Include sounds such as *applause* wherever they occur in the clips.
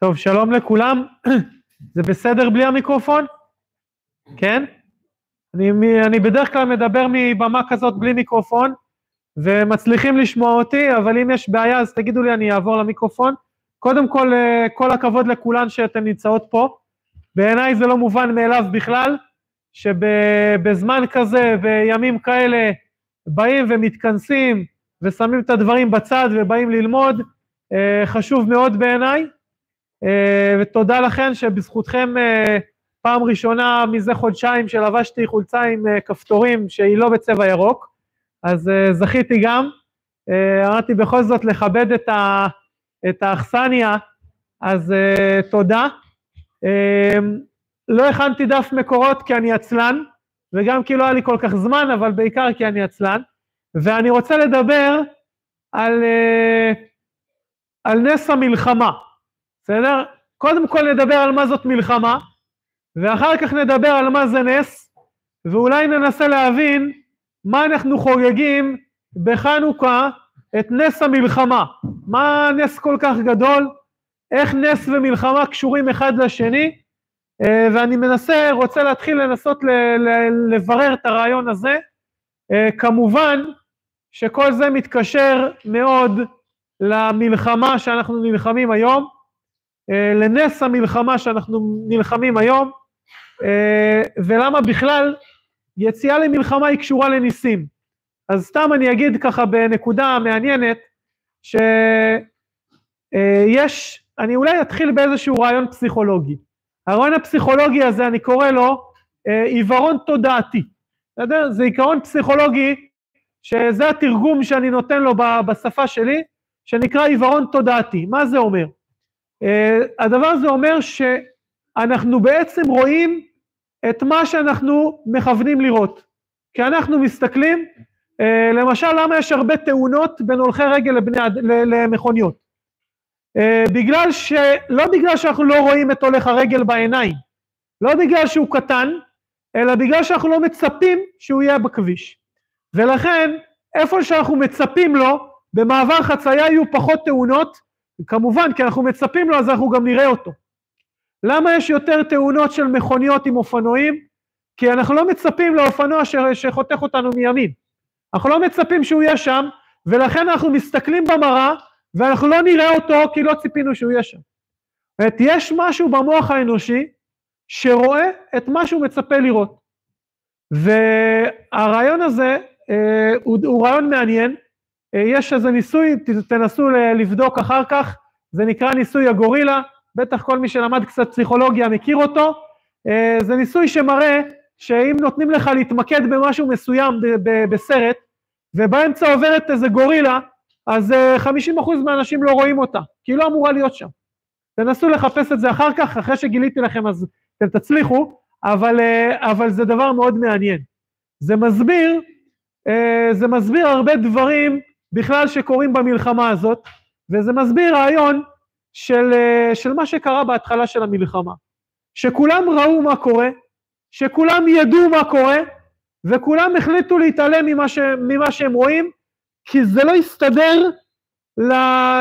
טוב, שלום לכולם. *clears throat* זה בסדר בלי המיקרופון? כן? אני, אני בדרך כלל מדבר מבמה כזאת בלי מיקרופון, ומצליחים לשמוע אותי, אבל אם יש בעיה אז תגידו לי, אני אעבור למיקרופון. קודם כל, אה, כל הכבוד לכולן שאתן נמצאות פה. בעיניי זה לא מובן מאליו בכלל, שבזמן כזה, בימים כאלה, באים ומתכנסים ושמים את הדברים בצד ובאים ללמוד, אה, חשוב מאוד בעיניי. אה, ותודה לכן שבזכותכם אה, פעם ראשונה מזה חודשיים שלבשתי חולצה עם אה, כפתורים שהיא לא בצבע ירוק, אז זכיתי גם. אמרתי בכל זאת לכבד את, ה, את האכסניה, אז תודה. לא הכנתי דף מקורות כי אני עצלן, וגם כי לא היה לי כל כך זמן, אבל בעיקר כי אני עצלן, ואני רוצה לדבר על, על נס המלחמה. בסדר? קודם כל נדבר על מה זאת מלחמה, ואחר כך נדבר על מה זה נס, ואולי ננסה להבין מה אנחנו חוגגים בחנוכה את נס המלחמה. מה נס כל כך גדול? איך נס ומלחמה קשורים אחד לשני? אה, ואני מנסה, רוצה להתחיל לנסות לברר את הרעיון הזה. אה, כמובן שכל זה מתקשר מאוד למלחמה שאנחנו נלחמים היום, לנס המלחמה שאנחנו נלחמים היום, אה, ולמה בכלל יציאה למלחמה היא קשורה לניסים. אז סתם אני אגיד ככה בנקודה מעניינת, שיש, אה, אני אולי אתחיל באיזשהו רעיון פסיכולוגי. הרעיון הפסיכולוגי הזה, אני קורא לו עיוורון תודעתי. בסדר? זה עיקרון פסיכולוגי, שזה התרגום שאני נותן לו בשפה שלי, שנקרא עיוורון תודעתי. מה זה אומר? אה, הדבר הזה אומר שאנחנו בעצם רואים את מה שאנחנו מכוונים לראות. כי אנחנו מסתכלים, אה, למשל למה יש הרבה תאונות בין הולכי רגל לבני, למכוניות. אה, בגלל ש... לא בגלל שאנחנו לא רואים את הולך הרגל בעיניים, לא בגלל שהוא קטן, אלא בגלל שאנחנו לא מצפים שהוא יהיה בכביש. ולכן, איפה שאנחנו מצפים לו, במעבר חצייה יהיו פחות תאונות, כמובן, כי אנחנו מצפים לו, אז אנחנו גם נראה אותו. למה יש יותר תאונות של מכוניות עם אופנועים? כי אנחנו לא מצפים לאופנוע ש... שחותך אותנו מימין. אנחנו לא מצפים שהוא יהיה שם, ולכן אנחנו מסתכלים במראה, ואנחנו לא נראה אותו כי לא ציפינו שהוא יהיה שם. זאת יש משהו במוח האנושי שרואה את מה שהוא מצפה לראות. והרעיון הזה אה, הוא, הוא רעיון מעניין, יש איזה ניסוי, תנסו לבדוק אחר כך, זה נקרא ניסוי הגורילה, בטח כל מי שלמד קצת פסיכולוגיה מכיר אותו, אה, זה ניסוי שמראה שאם נותנים לך להתמקד במשהו מסוים בסרט, ובאמצע עוברת איזה גורילה, אז 50% אה, מהאנשים לא רואים אותה, כי היא לא אמורה להיות שם. תנסו לחפש את זה אחר כך, אחרי שגיליתי לכם אז אתם תצליחו, אבל, אבל זה דבר מאוד מעניין. זה מסביר, זה מסביר הרבה דברים בכלל שקורים במלחמה הזאת, וזה מסביר רעיון של, אה, של מה שקרה בהתחלה של המלחמה. שכולם ראו מה קורה, שכולם ידעו מה קורה, וכולם החליטו להתעלם ממה, ש, ממה שהם רואים, כי זה לא יסתדר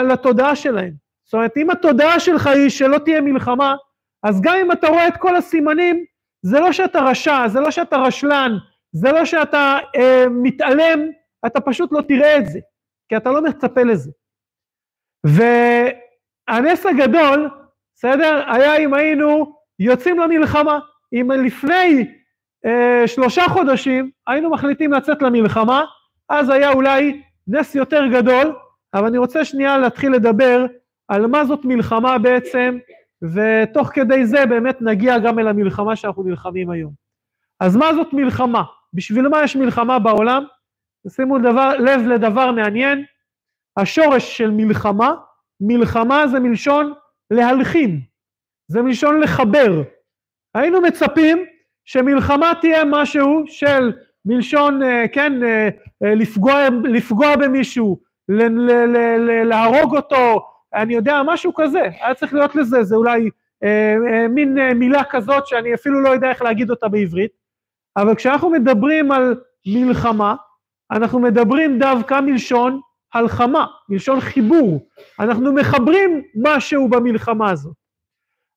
לתודעה שלהם. זאת אומרת, אם התודעה שלך היא שלא תהיה מלחמה, אז גם אם אתה רואה את כל הסימנים, זה לא שאתה רשע, זה לא שאתה רשלן, זה לא שאתה אה, מתעלם, אתה פשוט לא תראה את זה. כי אתה לא מצפה לזה. והנס הגדול, בסדר, היה אם היינו יוצאים למלחמה. אם לפני אה, שלושה חודשים היינו מחליטים לצאת למלחמה, אז היה אולי נס יותר גדול, אבל אני רוצה שנייה להתחיל לדבר על מה זאת מלחמה בעצם, ותוך כדי זה באמת נגיע גם אל המלחמה שאנחנו נלחמים היום. אז מה זאת מלחמה? בשביל מה יש מלחמה בעולם? שימו דבר, לב לדבר מעניין, השורש של מלחמה, מלחמה זה מלשון להלחין, זה מלשון לחבר. היינו מצפים שמלחמה תהיה משהו של מלשון, אה, כן, אה, אה, לפגוע, לפגוע במישהו, ל, ל, ל, ל, להרוג אותו, אני יודע, משהו כזה, היה צריך להיות לזה, זה אולי אה, מין אה, מילה כזאת שאני אפילו לא יודע איך להגיד אותה בעברית, אבל כשאנחנו מדברים על מלחמה, אנחנו מדברים דווקא מלשון הלחמה, מלשון חיבור. אנחנו מחברים משהו במלחמה הזאת.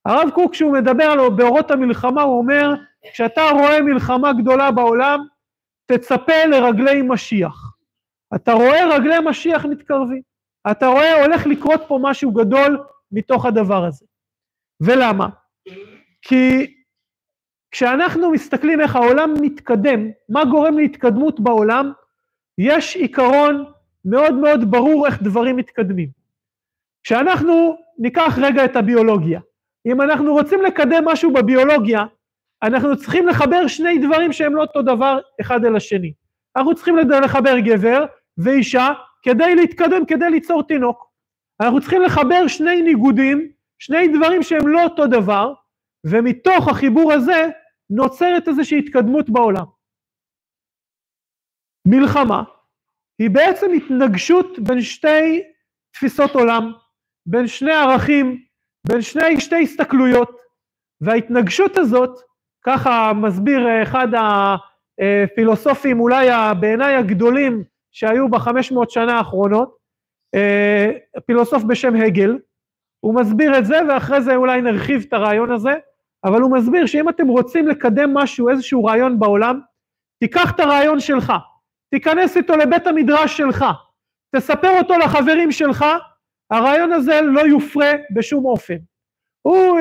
הרב קוק כשהוא מדבר על באורות המלחמה הוא אומר כשאתה רואה מלחמה גדולה בעולם תצפה לרגלי משיח. אתה רואה רגלי משיח מתקרבים. אתה רואה הולך לקרות פה משהו גדול מתוך הדבר הזה. ולמה? כי כשאנחנו מסתכלים איך העולם מתקדם, מה גורם להתקדמות בעולם, יש עיקרון מאוד מאוד ברור איך דברים מתקדמים. כשאנחנו ניקח רגע את הביולוגיה, אם אנחנו רוצים לקדם משהו בביולוגיה, אנחנו צריכים לחבר שני דברים שהם לא אותו דבר אחד אל השני. אנחנו צריכים לחבר גבר ואישה כדי להתקדם, כדי ליצור תינוק. אנחנו צריכים לחבר שני ניגודים, שני דברים שהם לא אותו דבר, ומתוך החיבור הזה נוצרת איזושהי התקדמות בעולם. מלחמה היא בעצם התנגשות בין שתי תפיסות עולם, בין שני ערכים, בין שני, שתי הסתכלויות, וההתנגשות הזאת, ככה מסביר אחד הפילוסופים אולי בעיניי הגדולים שהיו בחמש מאות שנה האחרונות, פילוסוף בשם הגל, הוא מסביר את זה ואחרי זה אולי נרחיב את הרעיון הזה, אבל הוא מסביר שאם אתם רוצים לקדם משהו, איזשהו רעיון בעולם, תיקח את הרעיון שלך, תיכנס איתו לבית המדרש שלך, תספר אותו לחברים שלך, הרעיון הזה לא יופרה בשום אופן. הוא,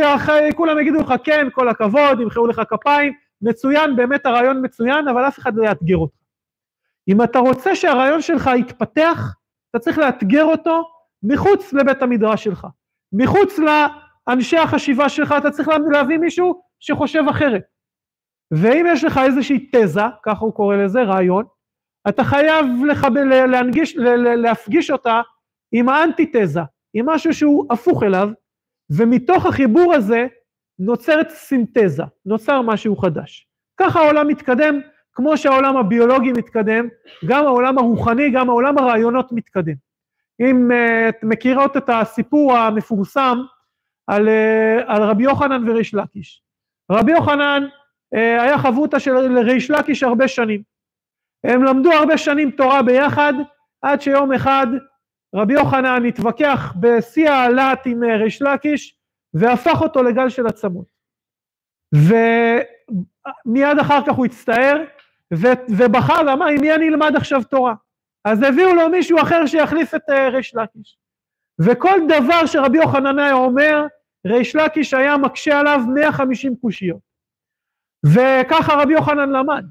כולם יגידו לך כן, כל הכבוד, ימחאו לך כפיים, מצוין, באמת הרעיון מצוין, אבל אף אחד לא יאתגר אותך. אם אתה רוצה שהרעיון שלך יתפתח, אתה צריך לאתגר אותו מחוץ לבית המדרש שלך, מחוץ לאנשי החשיבה שלך, אתה צריך להביא מישהו שחושב אחרת. ואם יש לך איזושהי תזה, ככה הוא קורא לזה, רעיון, אתה חייב לחב... להנגיש, להפגיש אותה עם האנטיתזה, עם משהו שהוא הפוך אליו, ומתוך החיבור הזה נוצרת סינתזה, נוצר משהו חדש. ככה העולם מתקדם, כמו שהעולם הביולוגי מתקדם, גם העולם הרוחני, גם העולם הרעיונות מתקדם. אם uh, את מכירות את הסיפור המפורסם על, uh, על רבי יוחנן וריש לקיש. רבי יוחנן uh, היה חברותא של ריש לקיש הרבה שנים. הם למדו הרבה שנים תורה ביחד, עד שיום אחד רבי יוחנן התווכח בשיא הלהט עם ריש לקיש, והפך אותו לגל של עצמות. ומיד אחר כך הוא הצטער, ובחר ואמר, עם מי אני אלמד עכשיו תורה? אז הביאו לו מישהו אחר שיחליף את אה, ריש לקיש. וכל דבר שרבי יוחנן היה אומר, ריש לקיש היה מקשה עליו 150 קושיות. וככה רבי יוחנן למד.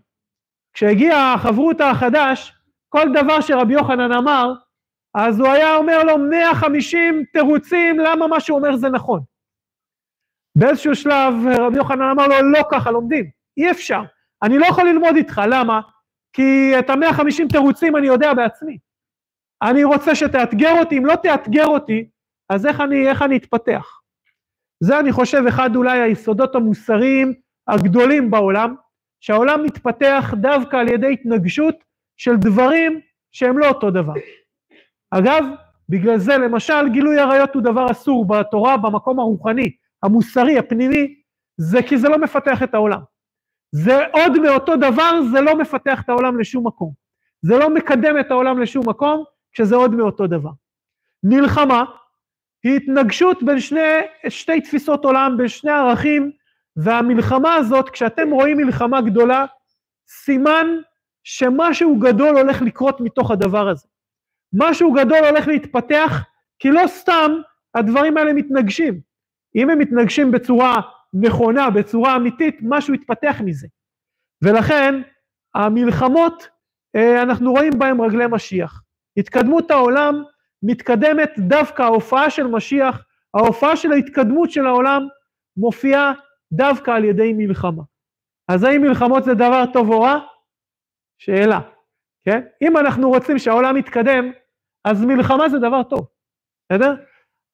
כשהגיע החברותא החדש, כל דבר שרבי יוחנן אמר, אז הוא היה אומר לו 150 תירוצים למה מה שהוא אומר זה נכון. באיזשהו שלב רבי יוחנן אמר לו, לא ככה לומדים, אי אפשר. אני לא יכול ללמוד איתך, למה? כי את המאה חמישים תירוצים אני יודע בעצמי. אני רוצה שתאתגר אותי, אם לא תאתגר אותי, אז איך אני, איך אני אתפתח? זה אני חושב אחד אולי היסודות המוסריים הגדולים בעולם, שהעולם מתפתח דווקא על ידי התנגשות של דברים שהם לא אותו דבר. אגב, בגלל זה למשל גילוי עריות הוא דבר אסור בתורה במקום הרוחני, המוסרי, הפנימי, זה כי זה לא מפתח את העולם. זה עוד מאותו דבר, זה לא מפתח את העולם לשום מקום. זה לא מקדם את העולם לשום מקום, כשזה עוד מאותו דבר. מלחמה היא התנגשות בין שני, שתי תפיסות עולם, בין שני ערכים, והמלחמה הזאת, כשאתם רואים מלחמה גדולה, סימן שמשהו גדול הולך לקרות מתוך הדבר הזה. משהו גדול הולך להתפתח, כי לא סתם הדברים האלה מתנגשים. אם הם מתנגשים בצורה נכונה, בצורה אמיתית, משהו יתפתח מזה. ולכן המלחמות, אה, אנחנו רואים בהם רגלי משיח. התקדמות העולם מתקדמת דווקא, ההופעה של משיח, ההופעה של ההתקדמות של העולם, מופיעה דווקא על ידי מלחמה. אז האם מלחמות זה דבר טוב או רע? שאלה, כן? אם אנחנו רוצים שהעולם יתקדם, אז מלחמה זה דבר טוב, בסדר?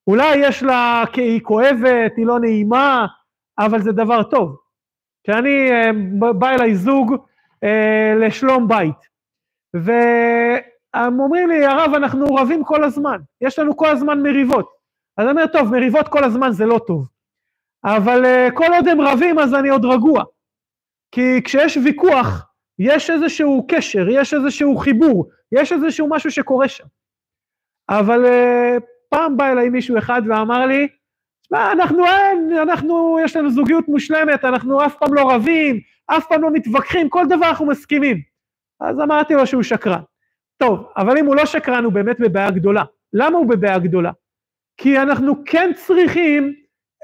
אולי יש לה, היא כואבת, היא לא נעימה, אבל זה דבר טוב. כשאני, אה, בא אליי זוג אה, לשלום בית, והם אומרים לי, הרב, אנחנו רבים כל הזמן, יש לנו כל הזמן מריבות. אז אני אומר, טוב, מריבות כל הזמן זה לא טוב, אבל אה, כל עוד הם רבים אז אני עוד רגוע. כי כשיש ויכוח, יש איזשהו קשר, יש איזשהו חיבור, יש איזשהו משהו שקורה שם. אבל פעם בא אליי מישהו אחד ואמר לי, מה, אנחנו אין, אנחנו, יש לנו זוגיות מושלמת, אנחנו אף פעם לא רבים, אף פעם לא מתווכחים, כל דבר אנחנו מסכימים. אז אמרתי לו שהוא שקרן. טוב, אבל אם הוא לא שקרן, הוא באמת בבעיה גדולה. למה הוא בבעיה גדולה? כי אנחנו כן צריכים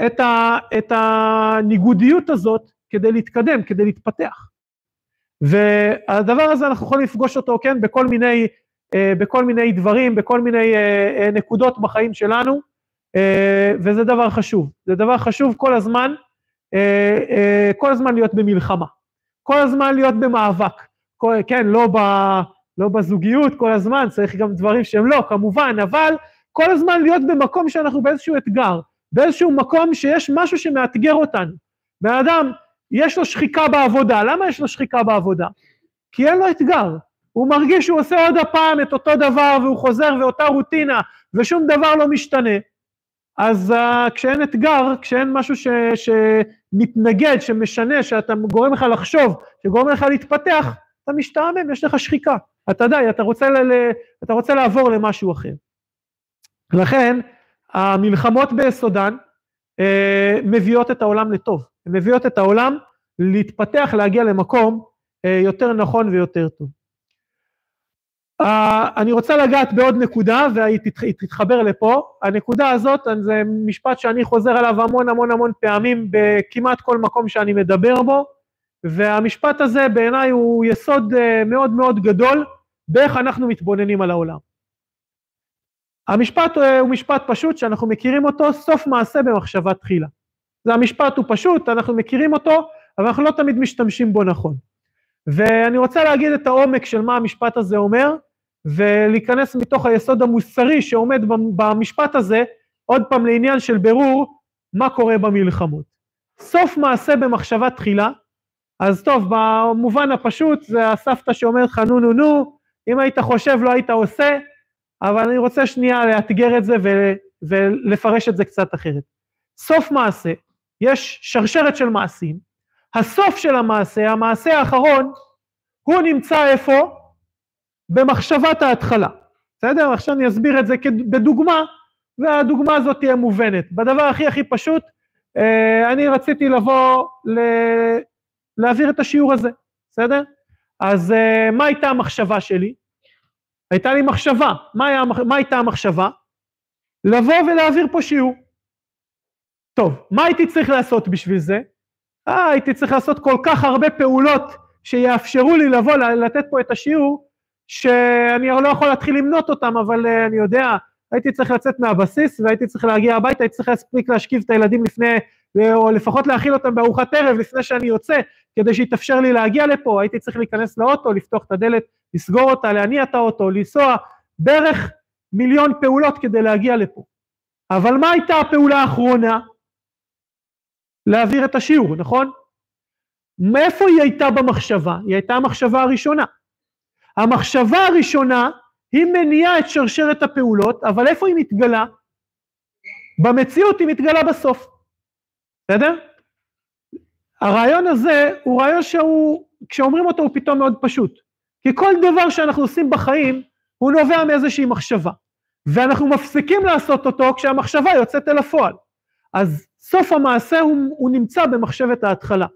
את, ה, את הניגודיות הזאת כדי להתקדם, כדי להתפתח. והדבר הזה אנחנו יכולים לפגוש אותו, כן, בכל מיני, אה, בכל מיני דברים, בכל מיני אה, אה, נקודות בחיים שלנו, וזה דבר חשוב. זה דבר חשוב כל הזמן, כל הזמן להיות במלחמה. כל הזמן להיות במאבק. כל, כן, לא, ב, לא בזוגיות כל הזמן, צריך גם דברים שהם לא, כמובן, אבל כל הזמן להיות במקום שאנחנו באיזשהו אתגר, באיזשהו מקום שיש משהו שמאתגר אותנו. בן אדם, יש לו שחיקה בעבודה, למה יש לו שחיקה בעבודה? כי אין לו אתגר, הוא מרגיש שהוא עושה עוד הפעם את אותו דבר והוא חוזר ואותה רוטינה ושום דבר לא משתנה. אז uh, כשאין אתגר, כשאין משהו ש, שמתנגד, שמשנה, שאתה גורם לך לחשוב, שגורם לך להתפתח, אתה משתעמם, יש לך שחיקה. אתה יודע, אתה רוצה, ל, אתה רוצה לעבור למשהו אחר. לכן, המלחמות ביסודן אה, מביאות את העולם לטוב, הן מביאות את העולם להתפתח, להגיע למקום אה, יותר נכון ויותר טוב. Uh, אני רוצה לגעת בעוד נקודה והיא תתחבר לפה, הנקודה הזאת זה משפט שאני חוזר עליו המון המון המון פעמים בכמעט כל מקום שאני מדבר בו והמשפט הזה בעיניי הוא יסוד uh, מאוד מאוד גדול באיך אנחנו מתבוננים על העולם. המשפט אה, הוא משפט פשוט שאנחנו מכירים אותו, סוף מעשה במחשבה תחילה. זה המשפט הוא פשוט, אנחנו מכירים אותו, אבל אנחנו לא תמיד משתמשים בו נכון. ואני רוצה להגיד את העומק של מה המשפט הזה אומר, ולהיכנס מתוך היסוד המוסרי שעומד במשפט הזה, עוד פעם לעניין של בירור מה קורה במלחמות. סוף מעשה במחשבה תחילה, אז טוב, במובן הפשוט זה הסבתא שאומרת לך נו נו נו, אם היית חושב לא היית עושה, אבל אני רוצה שנייה לאתגר את זה ולפרש את זה קצת אחרת. סוף מעשה, יש שרשרת של מעשים, הסוף של המעשה, המעשה האחרון, הוא נמצא איפה? במחשבת ההתחלה. בסדר? עכשיו אני אסביר את זה בדוגמה, והדוגמה הזאת תהיה מובנת. בדבר הכי הכי פשוט, אה, אני רציתי לבוא ל... להעביר את השיעור הזה, בסדר? אז אה, מה הייתה המחשבה שלי? הייתה לי מחשבה. מה, היה, מה הייתה המחשבה? לבוא ולהעביר פה שיעור. טוב, מה הייתי צריך לעשות בשביל זה? אה, הייתי צריך לעשות כל כך הרבה פעולות שיאפשרו לי לבוא לתת פה את השיעור, שאני לא יכול להתחיל למנות אותם, אבל uh, אני יודע, הייתי צריך לצאת מהבסיס והייתי צריך להגיע הביתה, הייתי צריך להספיק להשכיב את הילדים לפני, או לפחות להאכיל אותם בארוחת ערב לפני שאני יוצא, כדי שיתאפשר לי להגיע לפה, הייתי צריך להיכנס לאוטו, לפתוח את הדלת, לסגור אותה, להניע את האוטו, לנסוע, בערך מיליון פעולות כדי להגיע לפה. אבל מה הייתה הפעולה האחרונה? להעביר את השיעור, נכון? מאיפה היא הייתה במחשבה? היא הייתה המחשבה הראשונה. המחשבה הראשונה היא מניעה את שרשרת הפעולות, אבל איפה היא מתגלה? במציאות היא מתגלה בסוף, בסדר? הרעיון הזה הוא רעיון שהוא, כשאומרים אותו הוא פתאום מאוד פשוט. כי כל דבר שאנחנו עושים בחיים הוא נובע מאיזושהי מחשבה. ואנחנו מפסיקים לעשות אותו כשהמחשבה יוצאת אל הפועל. אז סוף המעשה הוא, הוא נמצא במחשבת ההתחלה.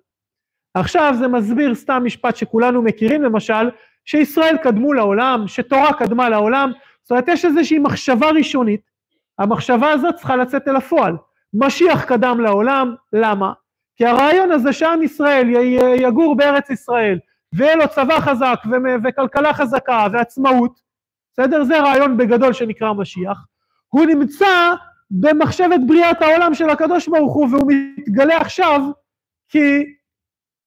עכשיו זה מסביר סתם משפט שכולנו מכירים למשל, שישראל קדמו לעולם, שתורה קדמה לעולם, זאת אומרת יש איזושהי מחשבה ראשונית, המחשבה הזאת צריכה לצאת אל הפועל. משיח קדם לעולם, למה? כי הרעיון הזה שעם ישראל יגור בארץ ישראל, ויהיה לו צבא חזק וכלכלה חזקה ועצמאות, בסדר? זה רעיון בגדול שנקרא משיח. הוא נמצא במחשבת בריאת העולם של הקדוש ברוך הוא והוא מתגלה עכשיו כי,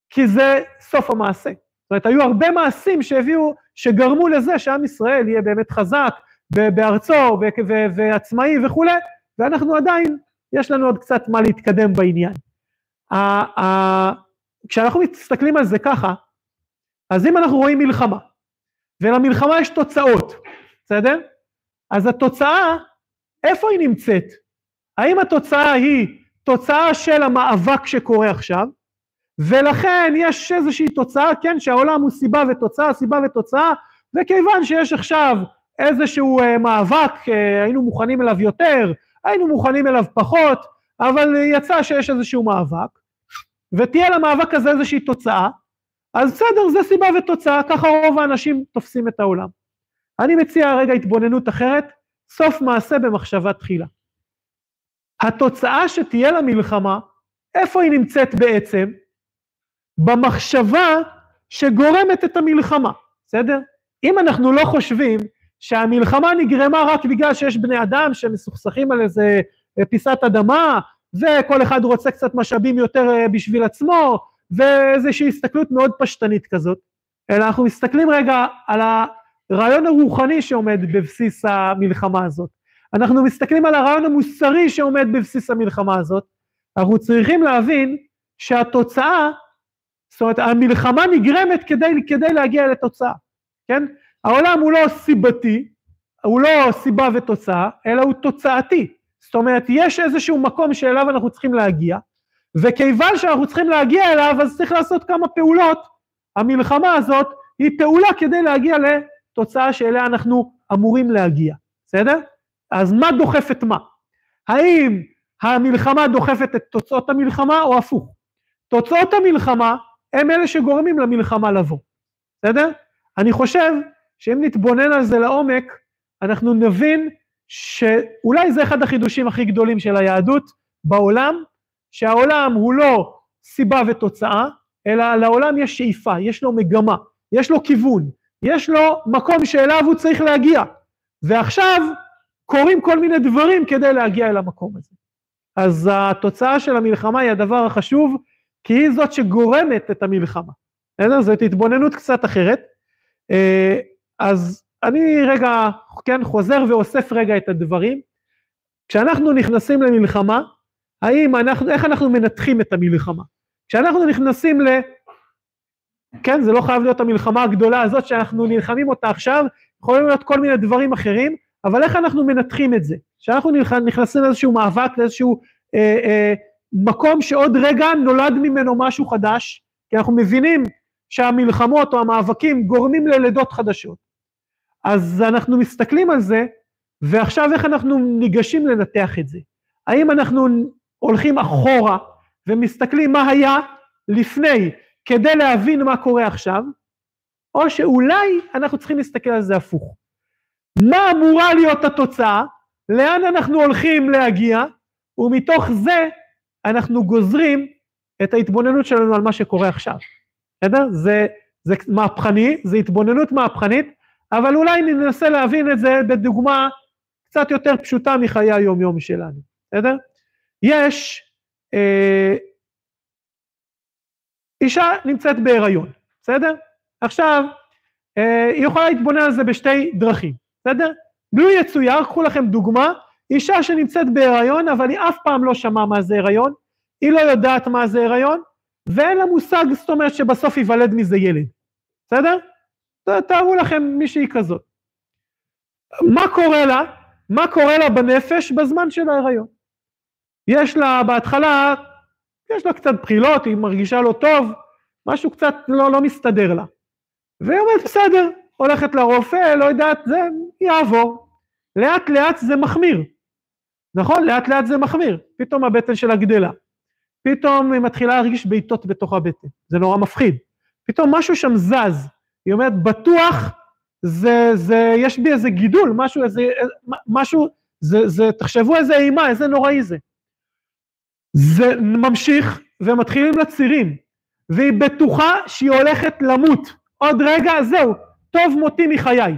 כי זה סוף המעשה. זאת אומרת, היו הרבה מעשים שהביאו, שגרמו לזה שעם ישראל יהיה באמת חזק בארצו ועצמאי וכולי, ואנחנו עדיין, יש לנו עוד קצת מה להתקדם בעניין. כשאנחנו מסתכלים על זה ככה, אז אם אנחנו רואים מלחמה, ולמלחמה יש תוצאות, בסדר? אז התוצאה, איפה היא נמצאת? האם התוצאה היא תוצאה של המאבק שקורה עכשיו, ולכן יש איזושהי תוצאה, כן, שהעולם הוא סיבה ותוצאה, סיבה ותוצאה, וכיוון שיש עכשיו איזשהו uh, מאבק, uh, היינו מוכנים אליו יותר, היינו מוכנים אליו פחות, אבל יצא שיש איזשהו מאבק, ותהיה למאבק הזה איזושהי תוצאה, אז בסדר, זה סיבה ותוצאה, ככה רוב האנשים תופסים את העולם. אני מציע רגע התבוננות אחרת, סוף מעשה במחשבה תחילה. התוצאה שתהיה למלחמה, איפה היא נמצאת בעצם? במחשבה שגורמת את המלחמה, בסדר? אם אנחנו לא חושבים שהמלחמה נגרמה רק בגלל שיש בני אדם שמסוכסכים על איזה פיסת אדמה, וכל אחד רוצה קצת משאבים יותר אה, בשביל עצמו, ואיזושהי הסתכלות מאוד פשטנית כזאת, אלא אנחנו מסתכלים רגע על הרעיון הרוחני שעומד בבסיס המלחמה הזאת. אנחנו מסתכלים על הרעיון המוסרי שעומד בבסיס המלחמה הזאת, אנחנו צריכים להבין שהתוצאה, זאת אומרת המלחמה נגרמת כדי, כדי להגיע לתוצאה, כן? העולם הוא לא סיבתי, הוא לא סיבה ותוצאה, אלא הוא תוצאתי. זאת אומרת, יש איזשהו מקום שאליו אנחנו צריכים להגיע, וכיוון שאנחנו צריכים להגיע אליו, אז צריך לעשות כמה פעולות. המלחמה הזאת היא פעולה כדי להגיע לתוצאה שאליה אנחנו אמורים להגיע, בסדר? אז מה דוחף את מה? האם המלחמה דוחפת את תוצאות המלחמה או הפוך? תוצאות המלחמה הם אלה שגורמים למלחמה לבוא, בסדר? אני חושב שאם נתבונן על זה לעומק, אנחנו נבין שאולי זה אחד החידושים הכי גדולים של היהדות בעולם, שהעולם הוא לא סיבה ותוצאה, אלא לעולם יש שאיפה, יש לו מגמה, יש לו כיוון, יש לו מקום שאליו הוא צריך להגיע, ועכשיו קורים כל מיני דברים כדי להגיע אל המקום הזה. אז התוצאה של המלחמה היא הדבר החשוב, כי היא זאת שגורמת את המלחמה. בסדר? זאת התבוננות קצת אחרת. אה, אז אני רגע, כן, חוזר ואוסף רגע את הדברים. כשאנחנו נכנסים למלחמה, האם אנחנו, איך אנחנו מנתחים את המלחמה? כשאנחנו נכנסים ל... כן, זה לא חייב להיות המלחמה הגדולה הזאת שאנחנו נלחמים אותה עכשיו, יכולים להיות כל מיני דברים אחרים, אבל איך אנחנו מנתחים את זה? כשאנחנו נכנסים לאיזשהו מאבק, לאיזשהו אה, אה, מקום שעוד רגע נולד ממנו משהו חדש, כי אנחנו מבינים שהמלחמות או המאבקים גורמים ללידות חדשות. אז אנחנו מסתכלים על זה, ועכשיו איך אנחנו ניגשים לנתח את זה? האם אנחנו הולכים אחורה ומסתכלים מה היה לפני כדי להבין מה קורה עכשיו, או שאולי אנחנו צריכים להסתכל על זה הפוך. מה אמורה להיות התוצאה, לאן אנחנו הולכים להגיע, ומתוך זה אנחנו גוזרים את ההתבוננות שלנו על מה שקורה עכשיו. בסדר? זה, זה מהפכני, זה התבוננות מהפכנית, אבל אולי ננסה להבין את זה בדוגמה קצת יותר פשוטה מחיי היום-יום שלנו, בסדר? יש אה, אישה נמצאת בהיריון, בסדר? עכשיו, אה, היא יכולה להתבונן על זה בשתי דרכים, בסדר? גלוי יצויר, קחו לכם דוגמה, אישה שנמצאת בהיריון, אבל היא אף פעם לא שמעה מה זה הריון, היא לא יודעת מה זה הריון, ואין לה מושג, זאת אומרת שבסוף ייוולד מזה ילד, בסדר? תארו לכם מישהי כזאת. מה קורה לה? מה קורה לה בנפש בזמן של ההיריון? יש לה בהתחלה, יש לה קצת בחילות, היא מרגישה לא טוב, משהו קצת לא, לא מסתדר לה. והיא אומרת, בסדר, הולכת לרופא, לא יודעת, זה יעבור. לאט לאט זה מחמיר. נכון? לאט לאט זה מחמיר. פתאום הבטן שלה גדלה. פתאום היא מתחילה להרגיש בעיטות בתוך הבטן. זה נורא מפחיד. פתאום משהו שם זז. היא אומרת, בטוח, זה, זה, יש בי איזה גידול, משהו, איזה, משהו, זה, זה, תחשבו איזה אימה, איזה נוראי זה. זה ממשיך, ומתחילים לצירים, והיא בטוחה שהיא הולכת למות. עוד רגע, זהו, טוב מותי מחיי.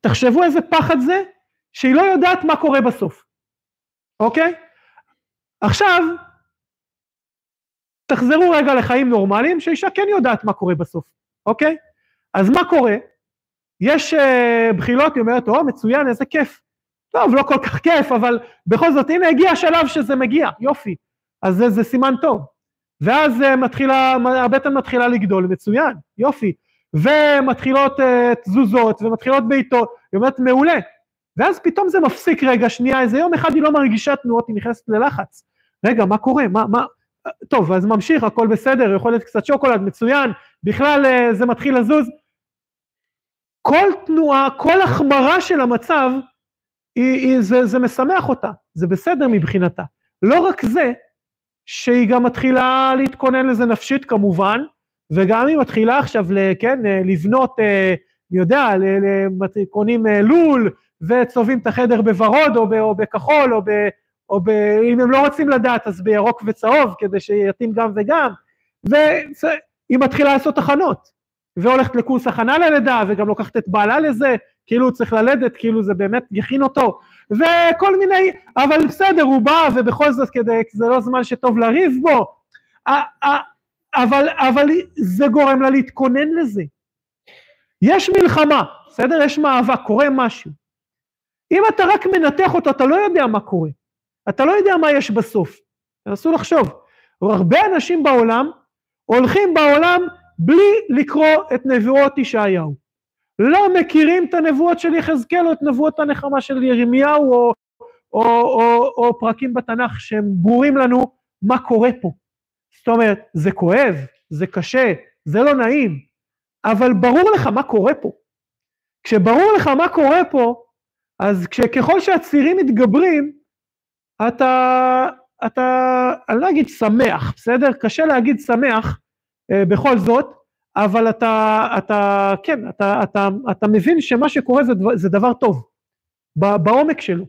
תחשבו איזה פחד זה, שהיא לא יודעת מה קורה בסוף, אוקיי? עכשיו, תחזרו רגע לחיים נורמליים, שאישה כן יודעת מה קורה בסוף. אוקיי? אז מה קורה? יש uh, בחילות, היא אומרת, או, מצוין, איזה כיף. טוב, לא כל כך כיף, אבל בכל זאת, הנה הגיע השלב שזה מגיע, יופי. אז זה, זה סימן טוב. ואז uh, מתחילה, הבטן מתחילה לגדול, מצוין, יופי. ומתחילות uh, תזוזות, ומתחילות בעיטות, היא אומרת, מעולה. ואז פתאום זה מפסיק רגע, שנייה, איזה יום אחד היא לא מרגישה תנועות, היא נכנסת ללחץ. רגע, מה קורה? מה, מה... טוב, אז ממשיך, הכל בסדר, יכול להיות קצת שוקולד, מצוין, בכלל אה, זה מתחיל לזוז. כל תנועה, כל החמרה של המצב, היא, היא, זה, זה משמח אותה, זה בסדר מבחינתה. לא רק זה, שהיא גם מתחילה להתכונן לזה נפשית כמובן, וגם היא מתחילה עכשיו, כן, לבנות, אני יודע, קונים לול, וצובעים את החדר בוורוד או, או בכחול, או, ב, או ב, אם הם לא רוצים לדעת אז בירוק וצהוב, כדי שיתאים גם וגם, והיא מתחילה לעשות הכנות, והולכת לקורס הכנה ללידה, וגם לוקחת את בעלה לזה, כאילו הוא צריך ללדת, כאילו זה באמת יכין אותו, וכל מיני, אבל בסדר, הוא בא, ובכל זאת כדי, זה לא זמן שטוב לריב בו, אבל, אבל זה גורם לה להתכונן לזה. יש מלחמה, בסדר? יש מאבק, קורה משהו. אם אתה רק מנתח אותו, אתה לא יודע מה קורה. אתה לא יודע מה יש בסוף. תנסו לחשוב. הרבה אנשים בעולם הולכים בעולם בלי לקרוא את נבואות ישעיהו. לא מכירים את הנבואות של יחזקאל או את נבואות הנחמה של ירמיהו או, או, או, או פרקים בתנ"ך שהם ברורים לנו מה קורה פה. זאת אומרת, זה כואב, זה קשה, זה לא נעים, אבל ברור לך מה קורה פה. כשברור לך מה קורה פה, אז ככל שהצירים מתגברים, אתה, אתה, אני לא אגיד שמח, בסדר? קשה להגיד שמח אה, בכל זאת, אבל אתה, אתה, כן, אתה, אתה, אתה מבין שמה שקורה זה, זה דבר טוב, בעומק שלו.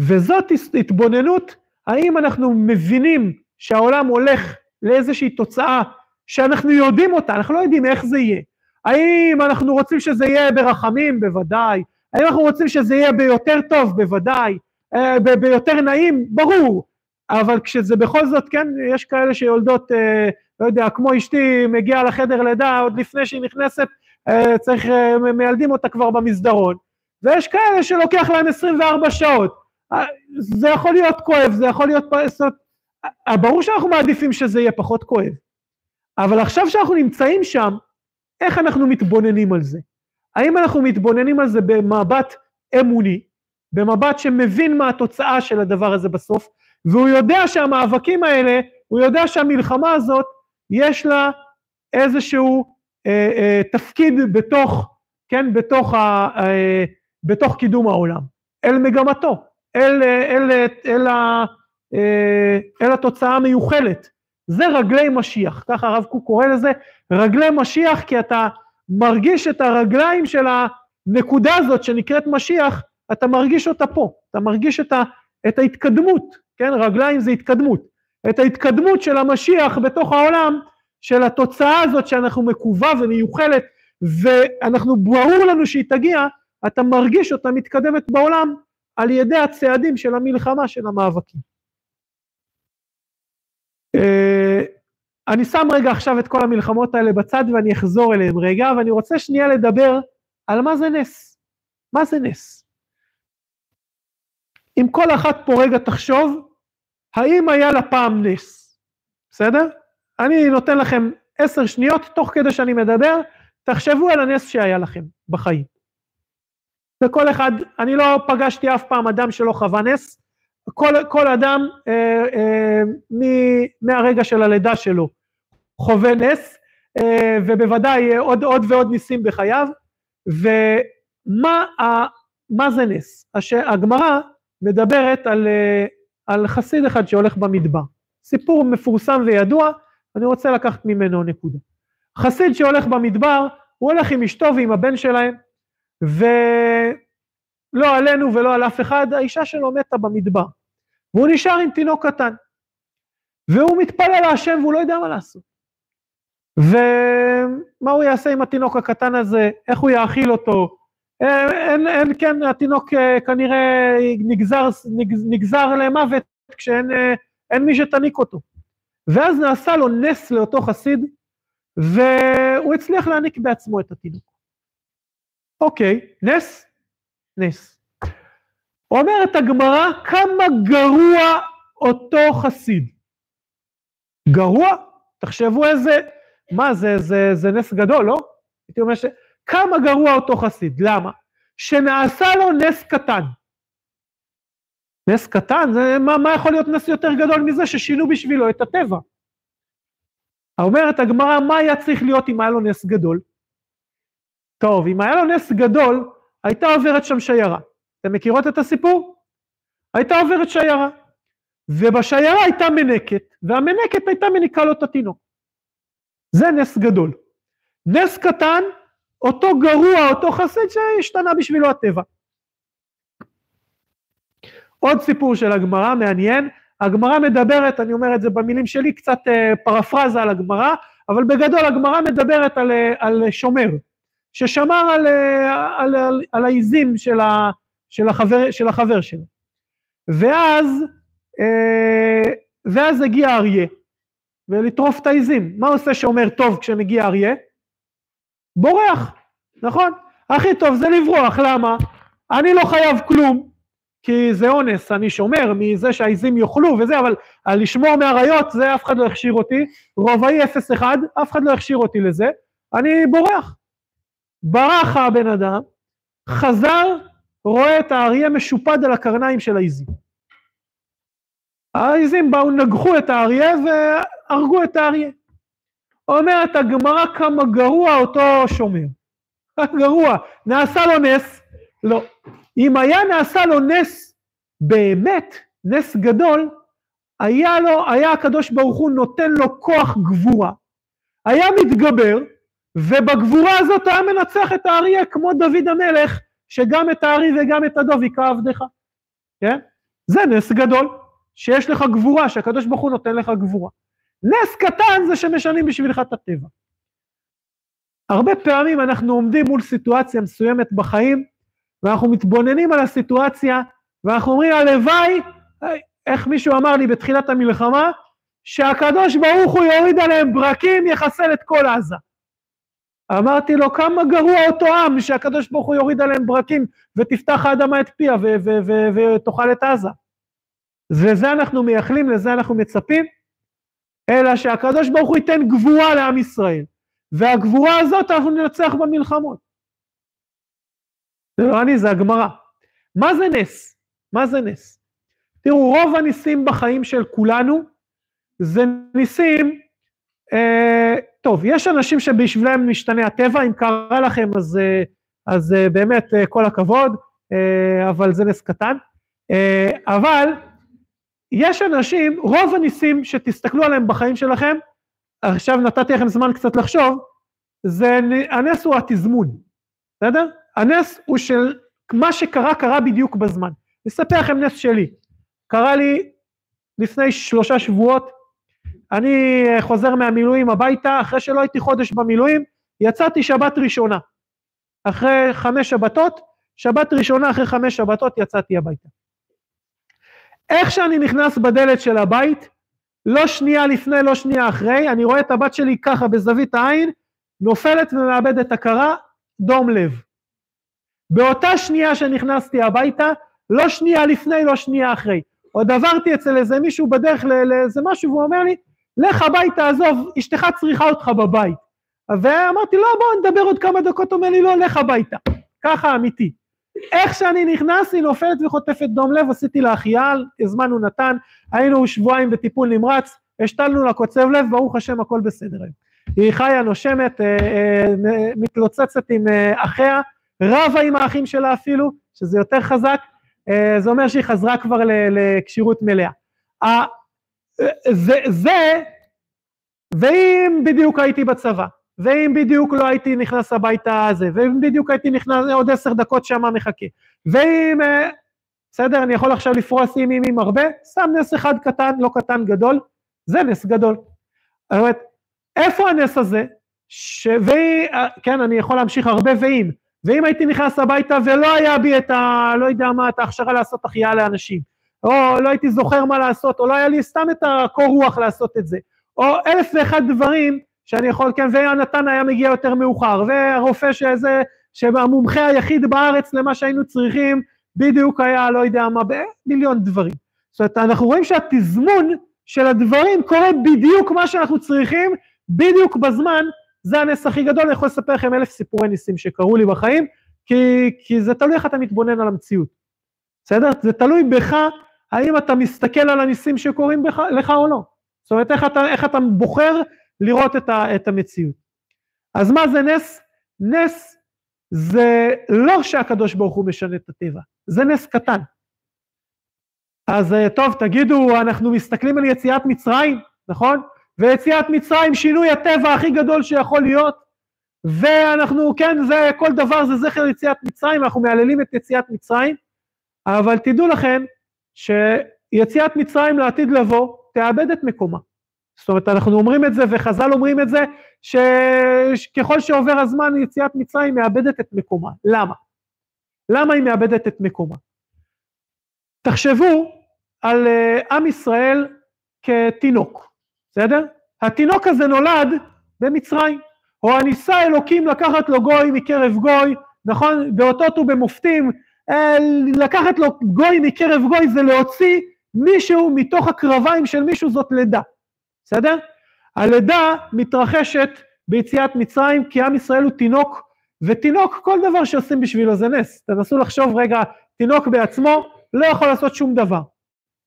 וזאת התבוננות, האם אנחנו מבינים שהעולם הולך לאיזושהי תוצאה שאנחנו יודעים אותה, אנחנו לא יודעים איך זה יהיה. האם אנחנו רוצים שזה יהיה ברחמים? בוודאי. האם אנחנו רוצים שזה יהיה ביותר טוב? בוודאי. אה, ביותר נעים? ברור. אבל כשזה בכל זאת, כן, יש כאלה שיולדות, אה, לא יודע, כמו אשתי מגיעה לחדר לידה עוד לפני שהיא נכנסת, אה, צריך, מיילדים אותה כבר במסדרון. ויש כאלה שלוקח להם 24 שעות. זה יכול להיות כואב, זה יכול להיות... ברור שאנחנו מעדיפים שזה יהיה פחות כואב. אבל עכשיו שאנחנו נמצאים שם, איך אנחנו מתבוננים על זה? האם אנחנו מתבוננים על זה במבט אמוני, במבט שמבין מה התוצאה של הדבר הזה בסוף, והוא יודע שהמאבקים האלה, הוא יודע שהמלחמה הזאת, יש לה איזשהו אה, אה, תפקיד בתוך, כן, בתוך, ה, אה, בתוך קידום העולם, אל מגמתו, אל, אל, אל, אל, אה, אל התוצאה המיוחלת. זה רגלי משיח, ככה הרב קוק קורא לזה, רגלי משיח, כי אתה מרגיש את הרגליים של הנקודה הזאת שנקראת משיח, אתה מרגיש אותה פה, אתה מרגיש את, ה, את ההתקדמות, כן, רגליים זה התקדמות, את ההתקדמות של המשיח בתוך העולם, של התוצאה הזאת שאנחנו מקווה ומיוחלת, ואנחנו, ברור לנו שהיא תגיע, אתה מרגיש אותה מתקדמת בעולם על ידי הצעדים של המלחמה, של המאבקים. אה, אני שם רגע עכשיו את כל המלחמות האלה בצד ואני אחזור אליהם רגע, ואני רוצה שנייה לדבר על מה זה נס. מה זה נס? אם כל אחת פה רגע תחשוב, האם היה לה פעם נס? בסדר? אני נותן לכם עשר שניות, תוך כדי שאני מדבר, תחשבו על הנס שהיה לכם בחיים. וכל אחד, אני לא פגשתי אף פעם אדם שלא חווה נס, כל, כל אדם אה, אה, מ, מהרגע של הלידה שלו חווה נס, אה, ובוודאי עוד, עוד ועוד ניסים בחייו, ומה ה, זה נס? הגמרא מדברת על, אה, על חסיד אחד שהולך במדבר, סיפור מפורסם וידוע, אני רוצה לקחת ממנו נקודה. חסיד שהולך במדבר, הוא הולך עם אשתו ועם הבן שלהם, ולא עלינו ולא על אף אחד, האישה שלו מתה במדבר. והוא נשאר עם תינוק קטן. והוא מתפלל להשם והוא לא יודע מה לעשות. ומה הוא יעשה עם התינוק הקטן הזה, איך הוא יאכיל אותו, אין, אין, כן, התינוק אה, כנראה נגזר, נגזר למוות כשאין אין מי שתניק אותו. ואז נעשה לו נס לאותו חסיד, והוא הצליח להניק בעצמו את התינוק. אוקיי, נס? נס. אומרת הגמרא, כמה גרוע אותו חסיד. גרוע? תחשבו איזה, מה זה, זה, זה נס גדול, לא? הייתי אומר ש... כמה גרוע אותו חסיד, למה? שנעשה לו נס קטן. נס קטן, זה, מה, מה יכול להיות נס יותר גדול מזה ששינו בשבילו את הטבע? אומרת הגמרא, מה היה צריך להיות אם היה לו נס גדול? טוב, אם היה לו נס גדול, הייתה עוברת שם שיירה. אתם מכירות את הסיפור? הייתה עוברת שיירה. ובשיירה הייתה מנקת, והמנקת הייתה מניקה לו את התינוק. זה נס גדול. נס קטן, אותו גרוע, אותו חסד שהשתנה בשבילו הטבע. עוד סיפור של הגמרא מעניין, הגמרא מדברת, אני אומר את זה במילים שלי, קצת אה, פרפרזה על הגמרא, אבל בגדול הגמרא מדברת על, אה, על שומר, ששמר על, אה, על, על, על העיזים של, של, של החבר שלו. ואז, ואז הגיע אריה, ולטרוף את העיזים. מה עושה שומר טוב כשמגיע אריה? בורח, נכון? הכי טוב זה לברוח, למה? אני לא חייב כלום, כי זה אונס, אני שומר מזה שהעיזים יאכלו וזה, אבל לשמור מאריות זה אף אחד לא הכשיר אותי, רובעי 0-1, אף אחד לא הכשיר אותי לזה, אני בורח. ברח הבן אדם, חזר, רואה את האריה משופד על הקרניים של העיזים. העיזים באו, נגחו את האריה והרגו את האריה. אומרת הגמרא כמה גרוע אותו שומר. גרוע, נעשה לו נס, לא. אם היה נעשה לו נס באמת, נס גדול, היה לו, היה הקדוש ברוך הוא נותן לו כוח גבורה, היה מתגבר, ובגבורה הזאת היה מנצח את האריה כמו דוד המלך, שגם את הארי וגם את הדוב היכה עבדך, כן? זה נס גדול, שיש לך גבורה, שהקדוש ברוך הוא נותן לך גבורה. נס קטן זה שמשנים בשבילך את הטבע. הרבה פעמים אנחנו עומדים מול סיטואציה מסוימת בחיים, ואנחנו מתבוננים על הסיטואציה, ואנחנו אומרים, הלוואי, איך מישהו אמר לי בתחילת המלחמה, שהקדוש ברוך הוא יוריד עליהם ברקים, יחסל את כל עזה. אמרתי לו, כמה גרוע אותו עם שהקדוש ברוך הוא יוריד עליהם ברקים ותפתח האדמה את פיה ותאכל את עזה. וזה אנחנו מייחלים, לזה אנחנו מצפים, אלא שהקדוש ברוך הוא ייתן גבורה לעם ישראל, והגבורה הזאת אנחנו ננצח במלחמות. זה לא אני, זה הגמרא. מה זה נס? מה זה נס? תראו, רוב הניסים בחיים של כולנו זה ניסים, אה, טוב, יש אנשים שבשבילם משתנה הטבע, אם קרה לכם אז, אה, אז אה, באמת אה, כל הכבוד, אה, אבל זה נס קטן. אה, אבל יש אנשים, רוב הניסים שתסתכלו עליהם בחיים שלכם, עכשיו נתתי לכם זמן קצת לחשוב, זה, הנס הוא התזמון, בסדר? הנס הוא של מה שקרה, קרה בדיוק בזמן. אספר לכם נס שלי. קרה לי לפני שלושה שבועות, אני חוזר מהמילואים הביתה, אחרי שלא הייתי חודש במילואים, יצאתי שבת ראשונה. אחרי חמש שבתות, שבת ראשונה אחרי חמש שבתות יצאתי הביתה. איך שאני נכנס בדלת של הבית, לא שנייה לפני, לא שנייה אחרי, אני רואה את הבת שלי ככה בזווית העין, נופלת ומאבדת הכרה, דום לב. באותה שנייה שנכנסתי הביתה, לא שנייה לפני, לא שנייה אחרי. עוד עברתי אצל איזה מישהו בדרך לאיזה משהו, והוא אומר לי, לך הביתה, עזוב, אשתך צריכה אותך בבית. ואמרתי, לא, בוא נדבר עוד כמה דקות, אומר לי, לא, לך הביתה. ככה אמיתי. איך שאני נכנס, היא נופלת וחוטפת דום לב, עשיתי לה החייאה, הזמנו נתן, היינו שבועיים בטיפול נמרץ, השתלנו לה קוצב לב, ברוך השם הכל בסדר. היא חיה, נושמת, אה, אה, מתלוצצת עם אה, אחיה, רבה עם האחים שלה אפילו, שזה יותר חזק, זה אומר שהיא חזרה כבר לכשירות מלאה. זה, זה, ואם בדיוק הייתי בצבא, ואם בדיוק לא הייתי נכנס הביתה הזה, ואם בדיוק הייתי נכנס עוד עשר דקות שמה מחכה, ואם, בסדר, אני יכול עכשיו לפרוס עם עם הרבה, שם נס אחד קטן, לא קטן, גדול, זה נס גדול. זאת אומרת, איפה הנס הזה? ש... והיא, כן, אני יכול להמשיך הרבה ואם, ואם הייתי נכנס הביתה ולא היה בי את ה... לא יודע מה, את ההכשרה לעשות החייאה לאנשים, או לא הייתי זוכר מה לעשות, או לא היה לי סתם את הקור רוח לעשות את זה, או אלף ואחד דברים שאני יכול, כן, והנתן היה מגיע יותר מאוחר, והרופא שזה, שהמומחה היחיד בארץ למה שהיינו צריכים, בדיוק היה, לא יודע מה, במיליון דברים. זאת אומרת, אנחנו רואים שהתזמון של הדברים קורה בדיוק מה שאנחנו צריכים, בדיוק בזמן, זה הנס הכי גדול, אני יכול לספר לכם אלף סיפורי ניסים שקרו לי בחיים, כי, כי זה תלוי איך אתה מתבונן על המציאות, בסדר? זה תלוי בך, האם אתה מסתכל על הניסים שקורים בך, לך או לא. זאת אומרת, איך אתה, איך אתה בוחר לראות את, ה, את המציאות. אז מה זה נס? נס זה לא שהקדוש ברוך הוא משנה את הטבע, זה נס קטן. אז אה, טוב, תגידו, אנחנו מסתכלים על יציאת מצרים, נכון? ויציאת מצרים, שינוי הטבע הכי גדול שיכול להיות, ואנחנו, כן, זה, כל דבר זה זכר יציאת מצרים, אנחנו מהללים את יציאת מצרים, אבל תדעו לכם שיציאת מצרים לעתיד לבוא, תאבד את מקומה. זאת אומרת, אנחנו אומרים את זה, וחז"ל אומרים את זה, שככל שעובר הזמן יציאת מצרים מאבדת את מקומה. למה? למה היא מאבדת את מקומה? תחשבו על uh, עם ישראל כתינוק, בסדר? התינוק הזה נולד במצרים, או הניסה אלוקים לקחת לו גוי מקרב גוי, נכון? באותות ובמופתים, אה, לקחת לו גוי מקרב גוי זה להוציא מישהו מתוך הקרביים של מישהו זאת לידה, בסדר? הלידה מתרחשת ביציאת מצרים כי עם ישראל הוא תינוק, ותינוק כל דבר שעושים בשבילו זה נס. תנסו לחשוב רגע, תינוק בעצמו לא יכול לעשות שום דבר,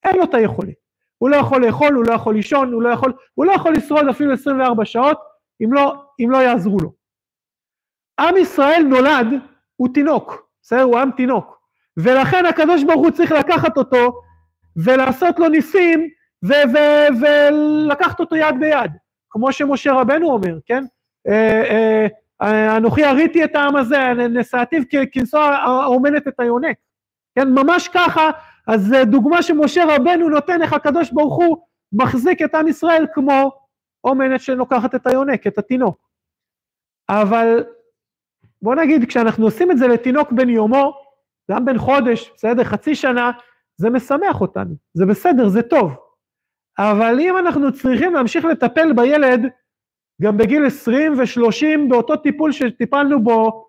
אין לו את היכולת. הוא לא יכול לאכול, הוא לא יכול לישון, הוא לא יכול, הוא לא יכול לשרוד אפילו 24 שעות אם לא, אם לא יעזרו לו. עם ישראל נולד, הוא תינוק, בסדר? הוא עם תינוק. ולכן הקדוש ברוך הוא צריך לקחת אותו ולעשות לו ניסים ולקחת אותו יד ביד, כמו שמשה רבנו אומר, כן? אה, אה, אנוכי הריתי את העם הזה, נשאתיו כנסוע האומנת את היונק, כן? ממש ככה, אז דוגמה שמשה רבנו נותן איך הקדוש ברוך הוא מחזיק את עם ישראל כמו אומנת שלוקחת את היונק, את התינוק. אבל בוא נגיד, כשאנחנו עושים את זה לתינוק בן יומו, גם בן חודש, בסדר, חצי שנה, זה משמח אותנו, זה בסדר, זה טוב. אבל אם אנחנו צריכים להמשיך לטפל בילד גם בגיל 20 ו-30 באותו טיפול שטיפלנו בו,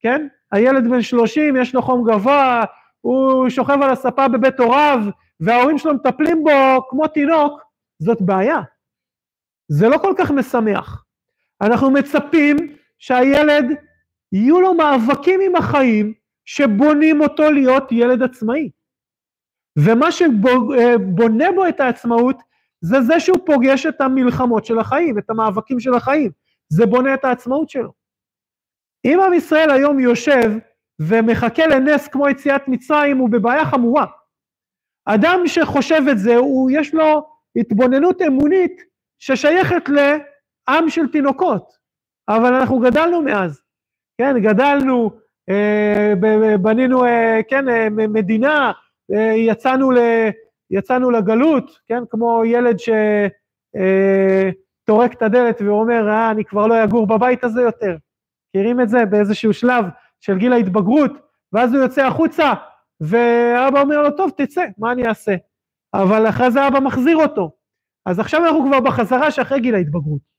כן? הילד בן 30, יש לו חום גבוה, הוא שוכב על הספה בבית הוריו, וההורים שלו מטפלים בו כמו תינוק, זאת בעיה. זה לא כל כך משמח. אנחנו מצפים שהילד, יהיו לו מאבקים עם החיים שבונים אותו להיות ילד עצמאי. ומה שבונה בו את העצמאות זה זה שהוא פוגש את המלחמות של החיים, את המאבקים של החיים. זה בונה את העצמאות שלו. אם עם ישראל היום יושב ומחכה לנס כמו יציאת מצרים, הוא בבעיה חמורה. אדם שחושב את זה, הוא, יש לו התבוננות אמונית ששייכת לעם של תינוקות, אבל אנחנו גדלנו מאז, כן, גדלנו, אה, בנינו, אה, כן, אה, מדינה, יצאנו, ל, יצאנו לגלות, כן, כמו ילד שטורק אה, את הדלת ואומר, אה, אני כבר לא אגור בבית הזה יותר. מכירים את זה באיזשהו שלב של גיל ההתבגרות, ואז הוא יוצא החוצה, ואבא אומר לו, טוב, תצא, מה אני אעשה? אבל אחרי זה אבא מחזיר אותו. אז עכשיו אנחנו כבר בחזרה שאחרי גיל ההתבגרות.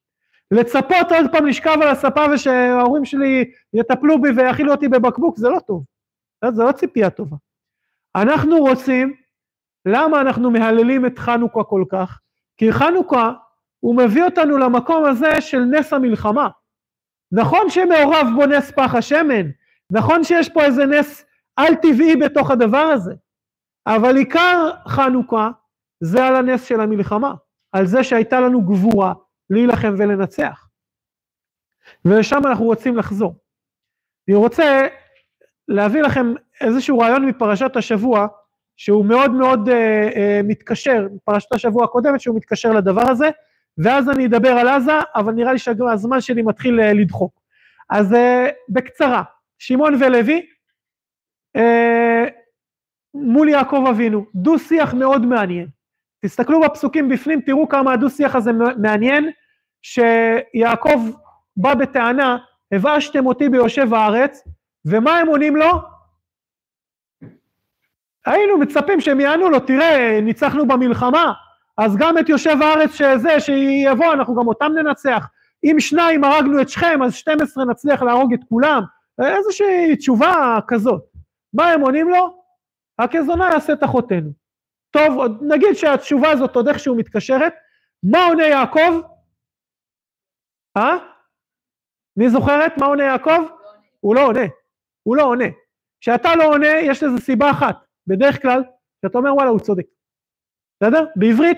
לצפות עוד פעם לשכב על הספה ושההורים שלי יטפלו בי ויאכילו אותי בבקבוק, זה לא טוב. זה לא ציפייה טובה. אנחנו רוצים, למה אנחנו מהללים את חנוכה כל כך? כי חנוכה הוא מביא אותנו למקום הזה של נס המלחמה. נכון שמעורב בו נס פח השמן, נכון שיש פה איזה נס על טבעי בתוך הדבר הזה, אבל עיקר חנוכה זה על הנס של המלחמה. על זה שהייתה לנו גבורה להילחם ולנצח. ולשם אנחנו רוצים לחזור. אני רוצה להביא לכם איזשהו רעיון מפרשת השבוע, שהוא מאוד מאוד uh, uh, מתקשר, פרשת השבוע הקודמת, שהוא מתקשר לדבר הזה, ואז אני אדבר על עזה, אבל נראה לי שהזמן שלי מתחיל uh, לדחוק. אז uh, בקצרה, שמעון ולוי, uh, מול יעקב אבינו, דו שיח מאוד מעניין. תסתכלו בפסוקים בפנים, תראו כמה הדו-שיח הזה מעניין, שיעקב בא בטענה, הבאשתם אותי ביושב הארץ, ומה הם עונים לו? היינו מצפים שהם יענו לו, תראה, ניצחנו במלחמה, אז גם את יושב הארץ שזה, שיבוא, אנחנו גם אותם ננצח. אם שניים הרגנו את שכם, אז 12 נצליח להרוג את כולם. איזושהי תשובה כזאת. מה הם עונים לו? הכזונה יעשה את אחותינו. טוב, נגיד שהתשובה הזאת עוד איכשהו מתקשרת, מה עונה יעקב? אה? מי זוכרת מה עונה יעקב? הוא לא עונה, הוא לא עונה. כשאתה לא עונה, יש לזה סיבה אחת, בדרך כלל, שאתה אומר וואלה הוא צודק. בסדר? בעברית,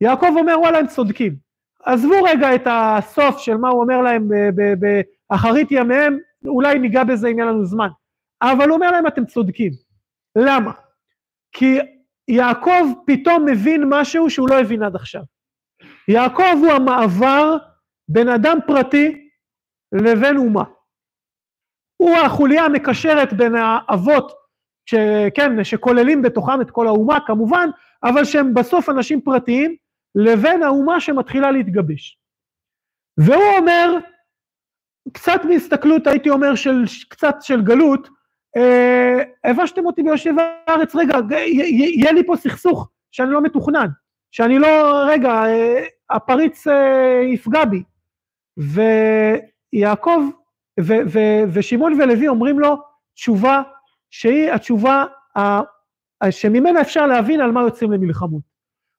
יעקב אומר וואלה הם צודקים. עזבו רגע את הסוף של מה הוא אומר להם באחרית ימיהם, אולי ניגע בזה אם יהיה לנו זמן. אבל הוא אומר להם אתם צודקים. למה? כי יעקב פתאום מבין משהו שהוא לא הבין עד עכשיו. יעקב הוא המעבר בין אדם פרטי לבין אומה. הוא החוליה המקשרת בין האבות, שכן, שכוללים בתוכם את כל האומה כמובן, אבל שהם בסוף אנשים פרטיים, לבין האומה שמתחילה להתגבש. והוא אומר, קצת מהסתכלות הייתי אומר של קצת של גלות, אה, הבשתם אותי ביושב הארץ, רגע, יהיה לי פה סכסוך שאני לא מתוכנן, שאני לא, רגע, אה, הפריץ אה, יפגע בי. ויעקב ו, ו, ושמעון ולוי אומרים לו תשובה שהיא התשובה ה, שממנה אפשר להבין על מה יוצאים למלחמות.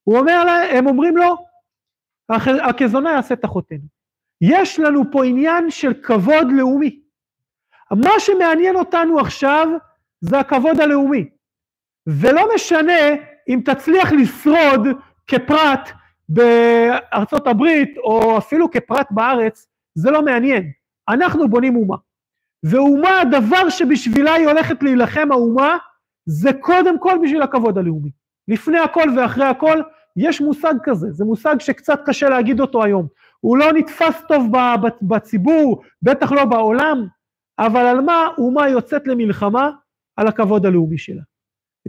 הוא אומר להם, הם אומרים לו, הכזונה יעשה את אחותינו. יש לנו פה עניין של כבוד לאומי. מה שמעניין אותנו עכשיו זה הכבוד הלאומי. ולא משנה אם תצליח לשרוד כפרט בארצות הברית או אפילו כפרט בארץ, זה לא מעניין. אנחנו בונים אומה. ואומה, הדבר שבשבילה היא הולכת להילחם האומה, זה קודם כל בשביל הכבוד הלאומי. לפני הכל ואחרי הכל, יש מושג כזה, זה מושג שקצת קשה להגיד אותו היום. הוא לא נתפס טוב בציבור, בטח לא בעולם, אבל על מה אומה יוצאת למלחמה? על הכבוד הלאומי שלה.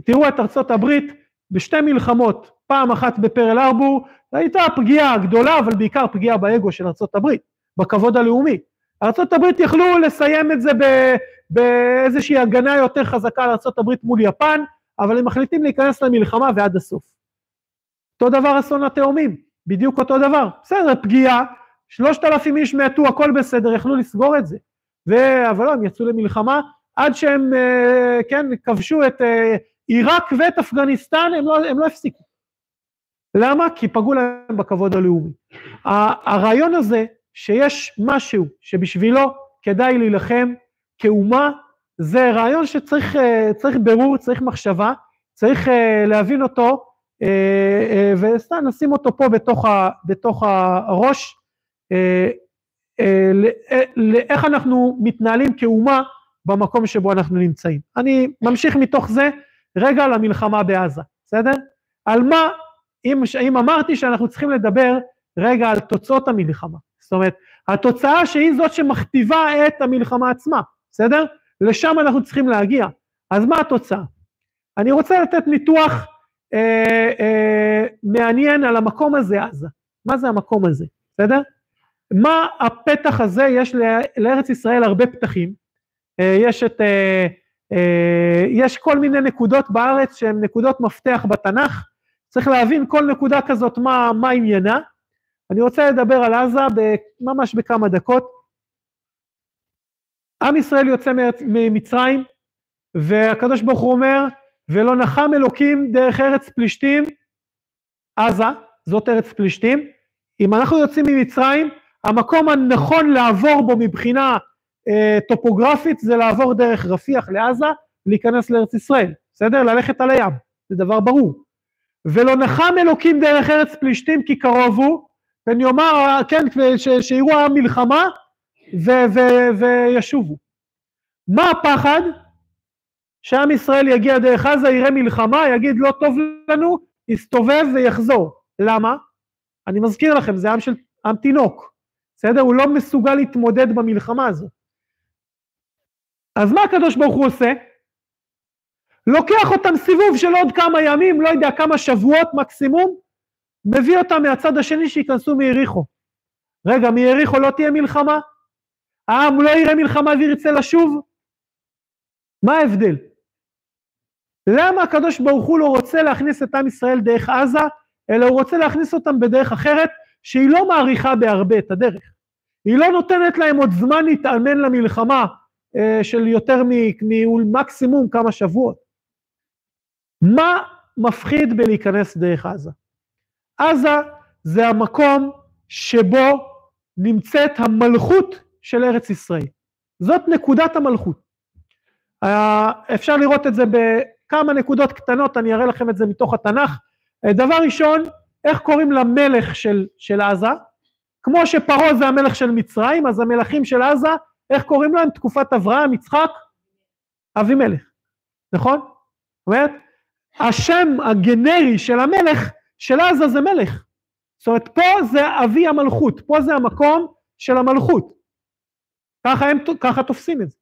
תראו את ארצות הברית בשתי מלחמות, פעם אחת בפרל ארבור, הייתה פגיעה גדולה, אבל בעיקר פגיעה באגו של ארצות הברית, בכבוד הלאומי. הברית יכלו לסיים את זה באיזושהי הגנה יותר חזקה על הברית מול יפן, אבל הם מחליטים להיכנס למלחמה ועד הסוף. אותו דבר אסון התאומים, בדיוק אותו דבר. בסדר, פגיעה, שלושת אלפים איש מתו, הכל בסדר, יכלו לסגור את זה. ו... אבל לא, הם יצאו למלחמה עד שהם, אה, כן, כבשו את אה, עיראק ואת אפגניסטן, הם לא, הם לא הפסיקו. למה? כי פגעו להם בכבוד הלאומי. הרעיון הזה שיש משהו שבשבילו כדאי להילחם כאומה, זה רעיון שצריך אה, ברור, צריך מחשבה, צריך להבין אותו, וסתם נשים אותו פה בתוך, ה, בתוך הראש, לאיך אנחנו מתנהלים כאומה במקום שבו אנחנו נמצאים. אני ממשיך מתוך זה רגע למלחמה בעזה, בסדר? על מה, אם, אם אמרתי שאנחנו צריכים לדבר רגע על תוצאות המלחמה, זאת אומרת, התוצאה שהיא זאת שמכתיבה את המלחמה עצמה, בסדר? לשם אנחנו צריכים להגיע. אז מה התוצאה? אני רוצה לתת ניתוח אה, אה, מעניין על המקום הזה עזה. מה זה המקום הזה, בסדר? מה הפתח הזה, יש לארץ ישראל הרבה פתחים, אה, יש את, אה, אה, יש כל מיני נקודות בארץ שהן נקודות מפתח בתנ"ך, צריך להבין כל נקודה כזאת מה, מה עניינה. אני רוצה לדבר על עזה ממש בכמה דקות. עם ישראל יוצא ממצרים, והקדוש ברוך הוא אומר, ולא נחם אלוקים דרך ארץ פלישתים, עזה, זאת ארץ פלישתים. אם אנחנו יוצאים ממצרים, המקום הנכון לעבור בו מבחינה אה, טופוגרפית זה לעבור דרך רפיח לעזה, להיכנס לארץ ישראל, בסדר? ללכת על הים, זה דבר ברור. ולא נחם אלוקים דרך ארץ פלישתים כי קרוב הוא, ואני אומר, כן, שיראו המלחמה וישובו. מה הפחד? שעם ישראל יגיע דרך עזה, יראה מלחמה, יגיד לא טוב לנו, יסתובב ויחזור. למה? אני מזכיר לכם, זה עם של עם תינוק. בסדר? הוא לא מסוגל להתמודד במלחמה הזו. אז מה הקדוש ברוך הוא עושה? לוקח אותם סיבוב של עוד כמה ימים, לא יודע, כמה שבועות מקסימום, מביא אותם מהצד השני שייכנסו מיריחו. רגע, מיריחו לא תהיה מלחמה? העם לא יראה מלחמה וירצה לשוב? מה ההבדל? למה הקדוש ברוך הוא לא רוצה להכניס את עם ישראל דרך עזה, אלא הוא רוצה להכניס אותם בדרך אחרת, שהיא לא מעריכה בהרבה את הדרך. היא לא נותנת להם עוד זמן להתאמן למלחמה אה, של יותר ממקסימום כמה שבועות. מה מפחיד בלהיכנס דרך עזה? עזה זה המקום שבו נמצאת המלכות של ארץ ישראל. זאת נקודת המלכות. אה, אפשר לראות את זה בכמה נקודות קטנות, אני אראה לכם את זה מתוך התנ"ך. אה, דבר ראשון, איך קוראים למלך של, של עזה? כמו שפרעה זה המלך של מצרים, אז המלכים של עזה, איך קוראים להם? תקופת אברהם, יצחק, אבימלך, נכון? זאת אומרת, השם הגנרי של המלך, של עזה זה מלך. זאת אומרת, פה זה אבי המלכות, פה זה המקום של המלכות. ככה, הם, ככה תופסים את זה.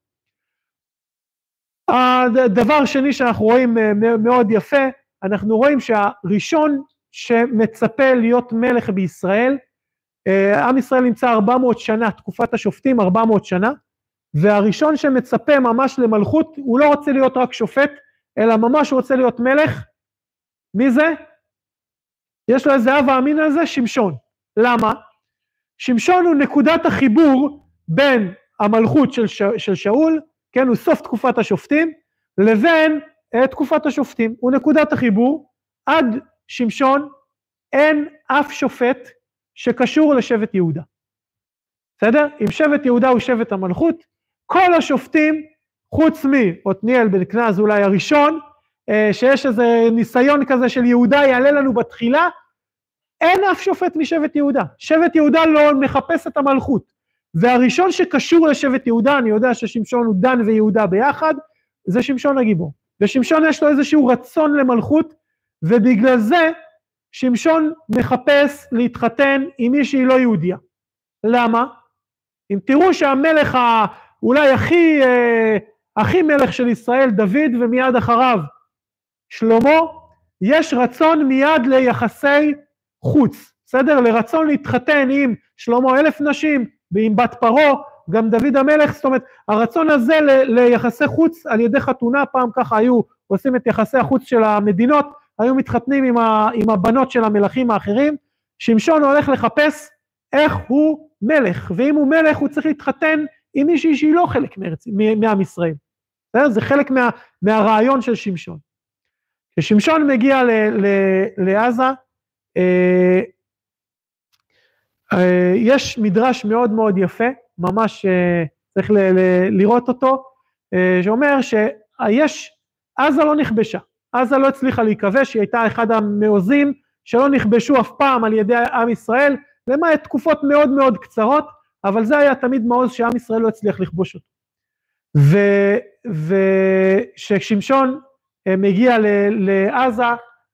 הדבר שני שאנחנו רואים אה, מאוד יפה, אנחנו רואים שהראשון שמצפה להיות מלך בישראל, אה, עם ישראל נמצא 400 שנה, תקופת השופטים 400 שנה, והראשון שמצפה ממש למלכות, הוא לא רוצה להיות רק שופט, אלא ממש רוצה להיות מלך. מי זה? יש לו איזה אב האמין על זה? שמשון. למה? שמשון הוא נקודת החיבור בין המלכות של, ש... של שאול, כן, הוא סוף תקופת השופטים, לבין uh, תקופת השופטים. הוא נקודת החיבור. עד שמשון אין אף שופט שקשור לשבט יהודה. בסדר? אם שבט יהודה הוא שבט המלכות, כל השופטים, חוץ מעתניאל בן כנז אולי הראשון, שיש איזה ניסיון כזה של יהודה יעלה לנו בתחילה, אין אף שופט משבט יהודה. שבט יהודה לא מחפש את המלכות. והראשון שקשור לשבט יהודה, אני יודע ששמשון הוא דן ויהודה ביחד, זה שמשון הגיבור. ושמשון יש לו איזשהו רצון למלכות, ובגלל זה שמשון מחפש להתחתן עם מי שהיא לא יהודיה. למה? אם תראו שהמלך אולי הכי, אה, הכי מלך של ישראל, דוד, ומיד אחריו שלמה, יש רצון מיד ליחסי חוץ, בסדר? לרצון להתחתן עם שלמה אלף נשים ועם בת פרעה, גם דוד המלך, זאת אומרת, הרצון הזה ל, ליחסי חוץ על ידי חתונה, פעם ככה היו עושים את יחסי החוץ של המדינות, היו מתחתנים עם, ה, עם הבנות של המלכים האחרים, שמשון הולך לחפש איך הוא מלך, ואם הוא מלך הוא צריך להתחתן עם מישהי שהיא לא חלק מארץ, מעם ישראל. זה חלק מה, מהרעיון של שמשון. כששמשון מגיע ל, ל, לעזה, אה, אה, יש מדרש מאוד מאוד יפה, ממש אה, צריך ל, ל, לראות אותו, שאומר שיש, עזה לא נכבשה, עזה לא הצליחה להיכבש, היא הייתה אחד המעוזים שלא נכבשו אף פעם על ידי עם ישראל, למעט תקופות מאוד מאוד קצרות, אבל זה היה תמיד מעוז שעם ישראל לא הצליח לכבוש אותו. וכששמשון אה, מגיע לעזה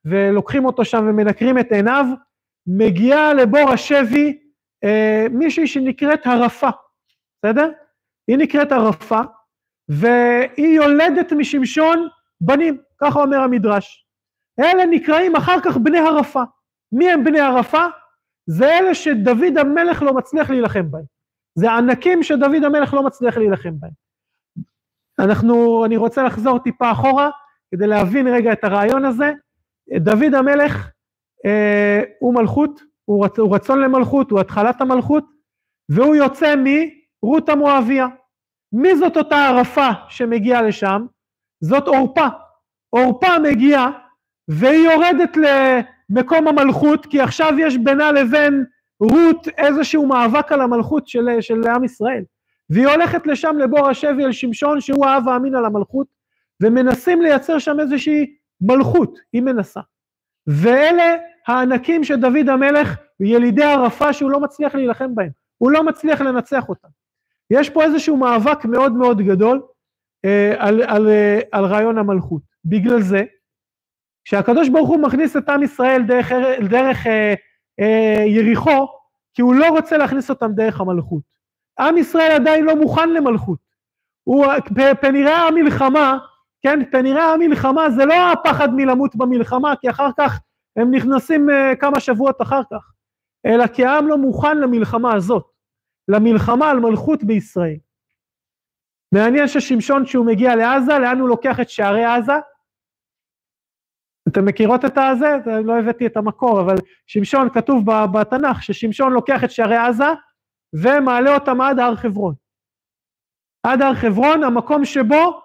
ולוקחים אותו שם ומנקרים את עיניו, מגיעה לבור השבי אה, מישהי שנקראת הרפה, בסדר? היא נקראת הרפה, והיא יולדת משמשון בנים, ככה אומר המדרש. אלה נקראים אחר כך בני הרפה. מי הם בני הרפה? זה אלה שדוד המלך לא מצליח להילחם בהם. זה ענקים שדוד המלך לא מצליח להילחם בהם. אנחנו, אני רוצה לחזור טיפה אחורה, כדי להבין רגע את הרעיון הזה. דוד המלך אה, הוא מלכות, הוא, רצ, הוא רצון למלכות, הוא התחלת המלכות, והוא יוצא מרות המואביה. מי זאת אותה ערפה שמגיעה לשם? זאת עורפה. עורפה מגיעה והיא יורדת למקום המלכות, כי עכשיו יש בינה לבין רות איזשהו מאבק על המלכות של, של עם ישראל. והיא הולכת לשם לבור השבי אל שמשון שהוא האב האמין על המלכות, ומנסים לייצר שם איזושהי מלכות, היא מנסה. ואלה הענקים שדוד המלך, ילידי ערפה שהוא לא מצליח להילחם בהם, הוא לא מצליח לנצח אותם. יש פה איזשהו מאבק מאוד מאוד גדול אה, על, על, אה, על רעיון המלכות. בגלל זה, כשהקדוש ברוך הוא מכניס את עם ישראל דרך, דרך אה, אה, יריחו, כי הוא לא רוצה להכניס אותם דרך המלכות. עם ישראל עדיין לא מוכן למלכות. הוא, פנראה המלחמה, כן, פנראה המלחמה זה לא הפחד מלמות במלחמה, כי אחר כך הם נכנסים uh, כמה שבועות אחר כך, אלא כי העם לא מוכן למלחמה הזאת, למלחמה על מלכות בישראל. מעניין ששמשון כשהוא מגיע לעזה, לאן הוא לוקח את שערי עזה? אתם מכירות את הזה? לא הבאתי את המקור, אבל שמשון, כתוב בתנ"ך ששמשון לוקח את שערי עזה ומעלה אותם עד הר חברון. עד הר חברון, המקום שבו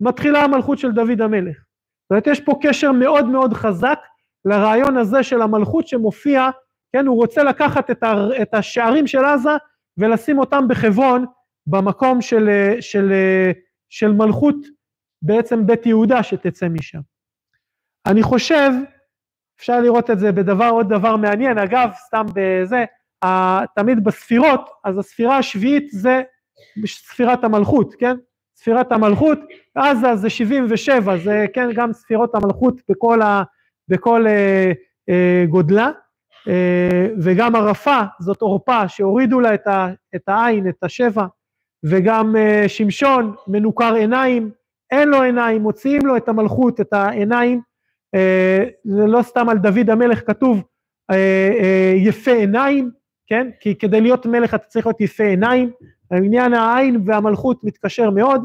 מתחילה המלכות של דוד המלך. זאת אומרת, יש פה קשר מאוד מאוד חזק לרעיון הזה של המלכות שמופיע, כן, הוא רוצה לקחת את, ה, את השערים של עזה ולשים אותם בחברון, במקום של, של, של מלכות בעצם בית יהודה שתצא משם. אני חושב, אפשר לראות את זה בדבר, עוד דבר מעניין, אגב, סתם בזה, תמיד בספירות, אז הספירה השביעית זה ספירת המלכות, כן? ספירת המלכות, עזה זה 77, זה כן גם ספירות המלכות בכל, ה, בכל אה, אה, גודלה, אה, וגם ערפה זאת עורפה שהורידו לה את, ה, את העין, את השבע, וגם אה, שמשון מנוכר עיניים, אין לו עיניים, מוציאים לו את המלכות, את העיניים, אה, זה לא סתם על דוד המלך כתוב אה, אה, יפה עיניים, כן? כי כדי להיות מלך אתה צריך להיות יפה עיניים, העניין העין והמלכות מתקשר מאוד,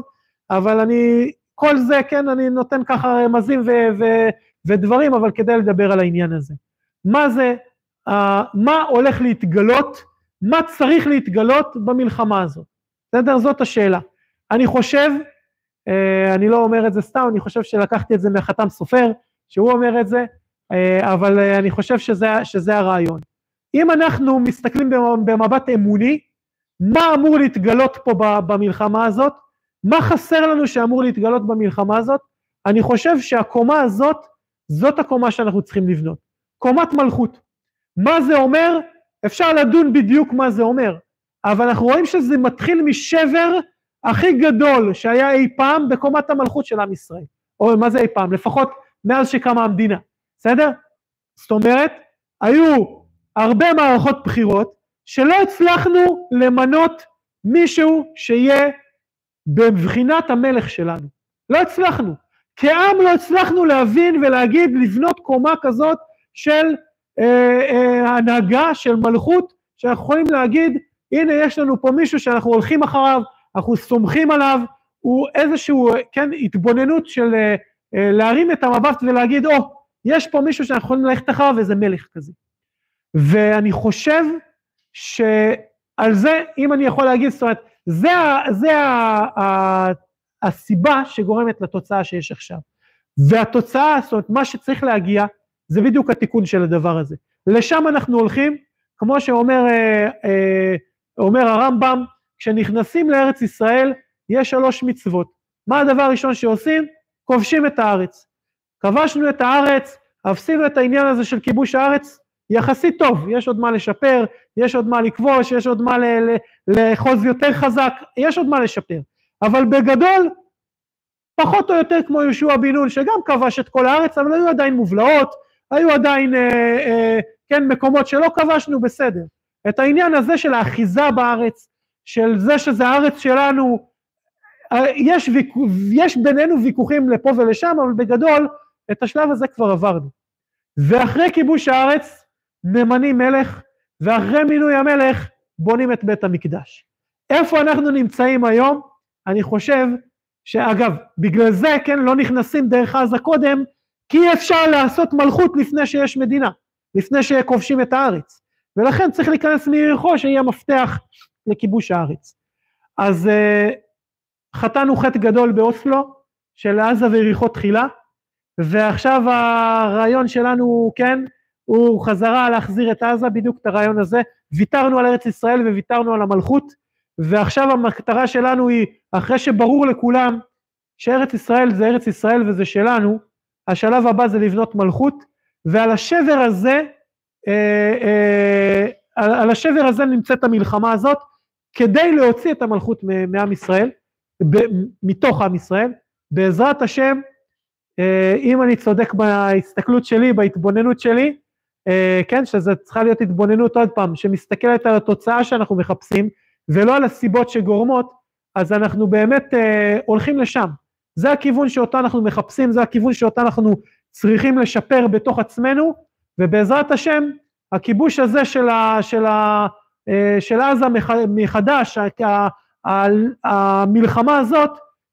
אבל אני, כל זה, כן, אני נותן ככה רמזים ו- ו- ודברים, אבל כדי לדבר על העניין הזה. מה זה, uh, מה הולך להתגלות, מה צריך להתגלות במלחמה הזאת, בסדר? זאת השאלה. אני חושב, uh, אני לא אומר את זה סתם, אני חושב שלקחתי את זה מהחתם סופר, שהוא אומר את זה, uh, אבל uh, אני חושב שזה, שזה הרעיון. אם אנחנו מסתכלים במבט אמוני, מה אמור להתגלות פה במלחמה הזאת, מה חסר לנו שאמור להתגלות במלחמה הזאת, אני חושב שהקומה הזאת, זאת הקומה שאנחנו צריכים לבנות, קומת מלכות. מה זה אומר? אפשר לדון בדיוק מה זה אומר, אבל אנחנו רואים שזה מתחיל משבר הכי גדול שהיה אי פעם בקומת המלכות של עם ישראל, או מה זה אי פעם? לפחות מאז שקמה המדינה, בסדר? זאת אומרת, היו הרבה מערכות בחירות, שלא הצלחנו למנות מישהו שיהיה בבחינת המלך שלנו. לא הצלחנו. כעם לא הצלחנו להבין ולהגיד, לבנות קומה כזאת של אה, אה, הנהגה, של מלכות, שאנחנו יכולים להגיד, הנה יש לנו פה מישהו שאנחנו הולכים אחריו, אנחנו סומכים עליו, הוא איזשהו, כן, התבוננות של אה, אה, להרים את המבט ולהגיד, או, oh, יש פה מישהו שאנחנו יכולים ללכת אחריו, איזה מלך כזה. ואני חושב שעל זה, אם אני יכול להגיד, זאת אומרת, זה, זה ה, ה, הסיבה שגורמת לתוצאה שיש עכשיו. והתוצאה, זאת אומרת, מה שצריך להגיע, זה בדיוק התיקון של הדבר הזה. לשם אנחנו הולכים, כמו שאומר אה, אה, אומר הרמב"ם, כשנכנסים לארץ ישראל, יש שלוש מצוות. מה הדבר הראשון שעושים? כובשים את הארץ. כבשנו את הארץ, עשינו את העניין הזה של כיבוש הארץ, יחסית טוב, יש עוד מה לשפר, יש עוד מה לכבוש, יש עוד מה לאחוז יותר חזק, יש עוד מה לשפר. אבל בגדול, פחות או יותר כמו יהושע בן נון, שגם כבש את כל הארץ, אבל היו עדיין מובלעות, היו עדיין, אה, אה, כן, מקומות שלא כבשנו, בסדר. את העניין הזה של האחיזה בארץ, של זה שזה הארץ שלנו, אה, יש, ויכ... יש בינינו ויכוחים לפה ולשם, אבל בגדול, את השלב הזה כבר עברנו. ואחרי כיבוש הארץ, ממנים מלך, ואחרי מינוי המלך בונים את בית המקדש. איפה אנחנו נמצאים היום? אני חושב שאגב, בגלל זה, כן, לא נכנסים דרך עזה קודם, כי אי אפשר לעשות מלכות לפני שיש מדינה, לפני שכובשים את הארץ. ולכן צריך להיכנס מיריחו שהיא המפתח לכיבוש הארץ. אז uh, חטאנו חטא גדול באוסלו, של עזה ויריחו תחילה, ועכשיו הרעיון שלנו, כן, הוא חזרה להחזיר את עזה, בדיוק את הרעיון הזה, ויתרנו על ארץ ישראל וויתרנו על המלכות, ועכשיו המטרה שלנו היא, אחרי שברור לכולם שארץ ישראל זה ארץ ישראל וזה שלנו, השלב הבא זה לבנות מלכות, ועל השבר הזה, אה, אה, על, על השבר הזה נמצאת המלחמה הזאת, כדי להוציא את המלכות מעם ישראל, ב, מתוך עם ישראל, בעזרת השם, אה, אם אני צודק בהסתכלות שלי, בהתבוננות שלי, כן, שזה צריכה להיות התבוננות עוד פעם, שמסתכלת על התוצאה שאנחנו מחפשים, ולא על הסיבות שגורמות, אז אנחנו באמת אה, הולכים לשם. זה הכיוון שאותו אנחנו מחפשים, זה הכיוון שאותו אנחנו צריכים לשפר בתוך עצמנו, ובעזרת השם, הכיבוש הזה של, ה, של, ה, אה, של עזה מחדש, המלחמה הזאת,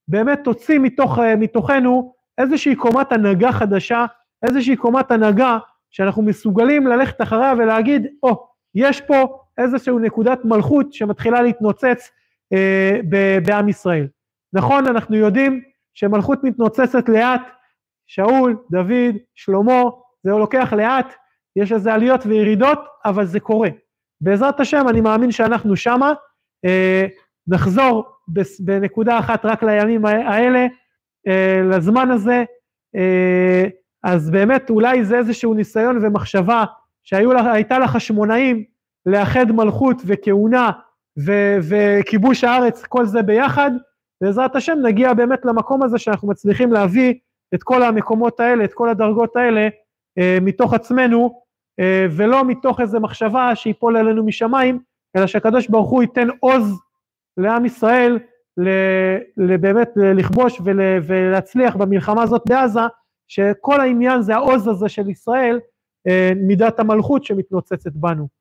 באמת תוציא מתוך, אה, מתוכנו איזושהי קומת הנהגה חדשה, איזושהי קומת הנהגה שאנחנו מסוגלים ללכת אחריה ולהגיד, או, oh, יש פה איזושהי נקודת מלכות שמתחילה להתנוצץ אה, בעם ישראל. נכון, אנחנו יודעים שמלכות מתנוצצת לאט, שאול, דוד, שלמה, זה לוקח לאט, יש לזה עליות וירידות, אבל זה קורה. בעזרת השם, אני מאמין שאנחנו שמה, אה, נחזור בנקודה אחת רק לימים האלה, אה, לזמן הזה, אה, אז באמת אולי זה איזשהו ניסיון ומחשבה שהייתה לחשמונאים לאחד מלכות וכהונה ו- וכיבוש הארץ, כל זה ביחד, בעזרת השם נגיע באמת למקום הזה שאנחנו מצליחים להביא את כל המקומות האלה, את כל הדרגות האלה, אה, מתוך עצמנו, אה, ולא מתוך איזו מחשבה שיפול עלינו משמיים, אלא שהקדוש ברוך הוא ייתן עוז לעם ישראל, באמת לכבוש ולהצליח במלחמה הזאת בעזה, שכל העניין זה העוז הזה של ישראל, מידת המלכות שמתנוצצת בנו.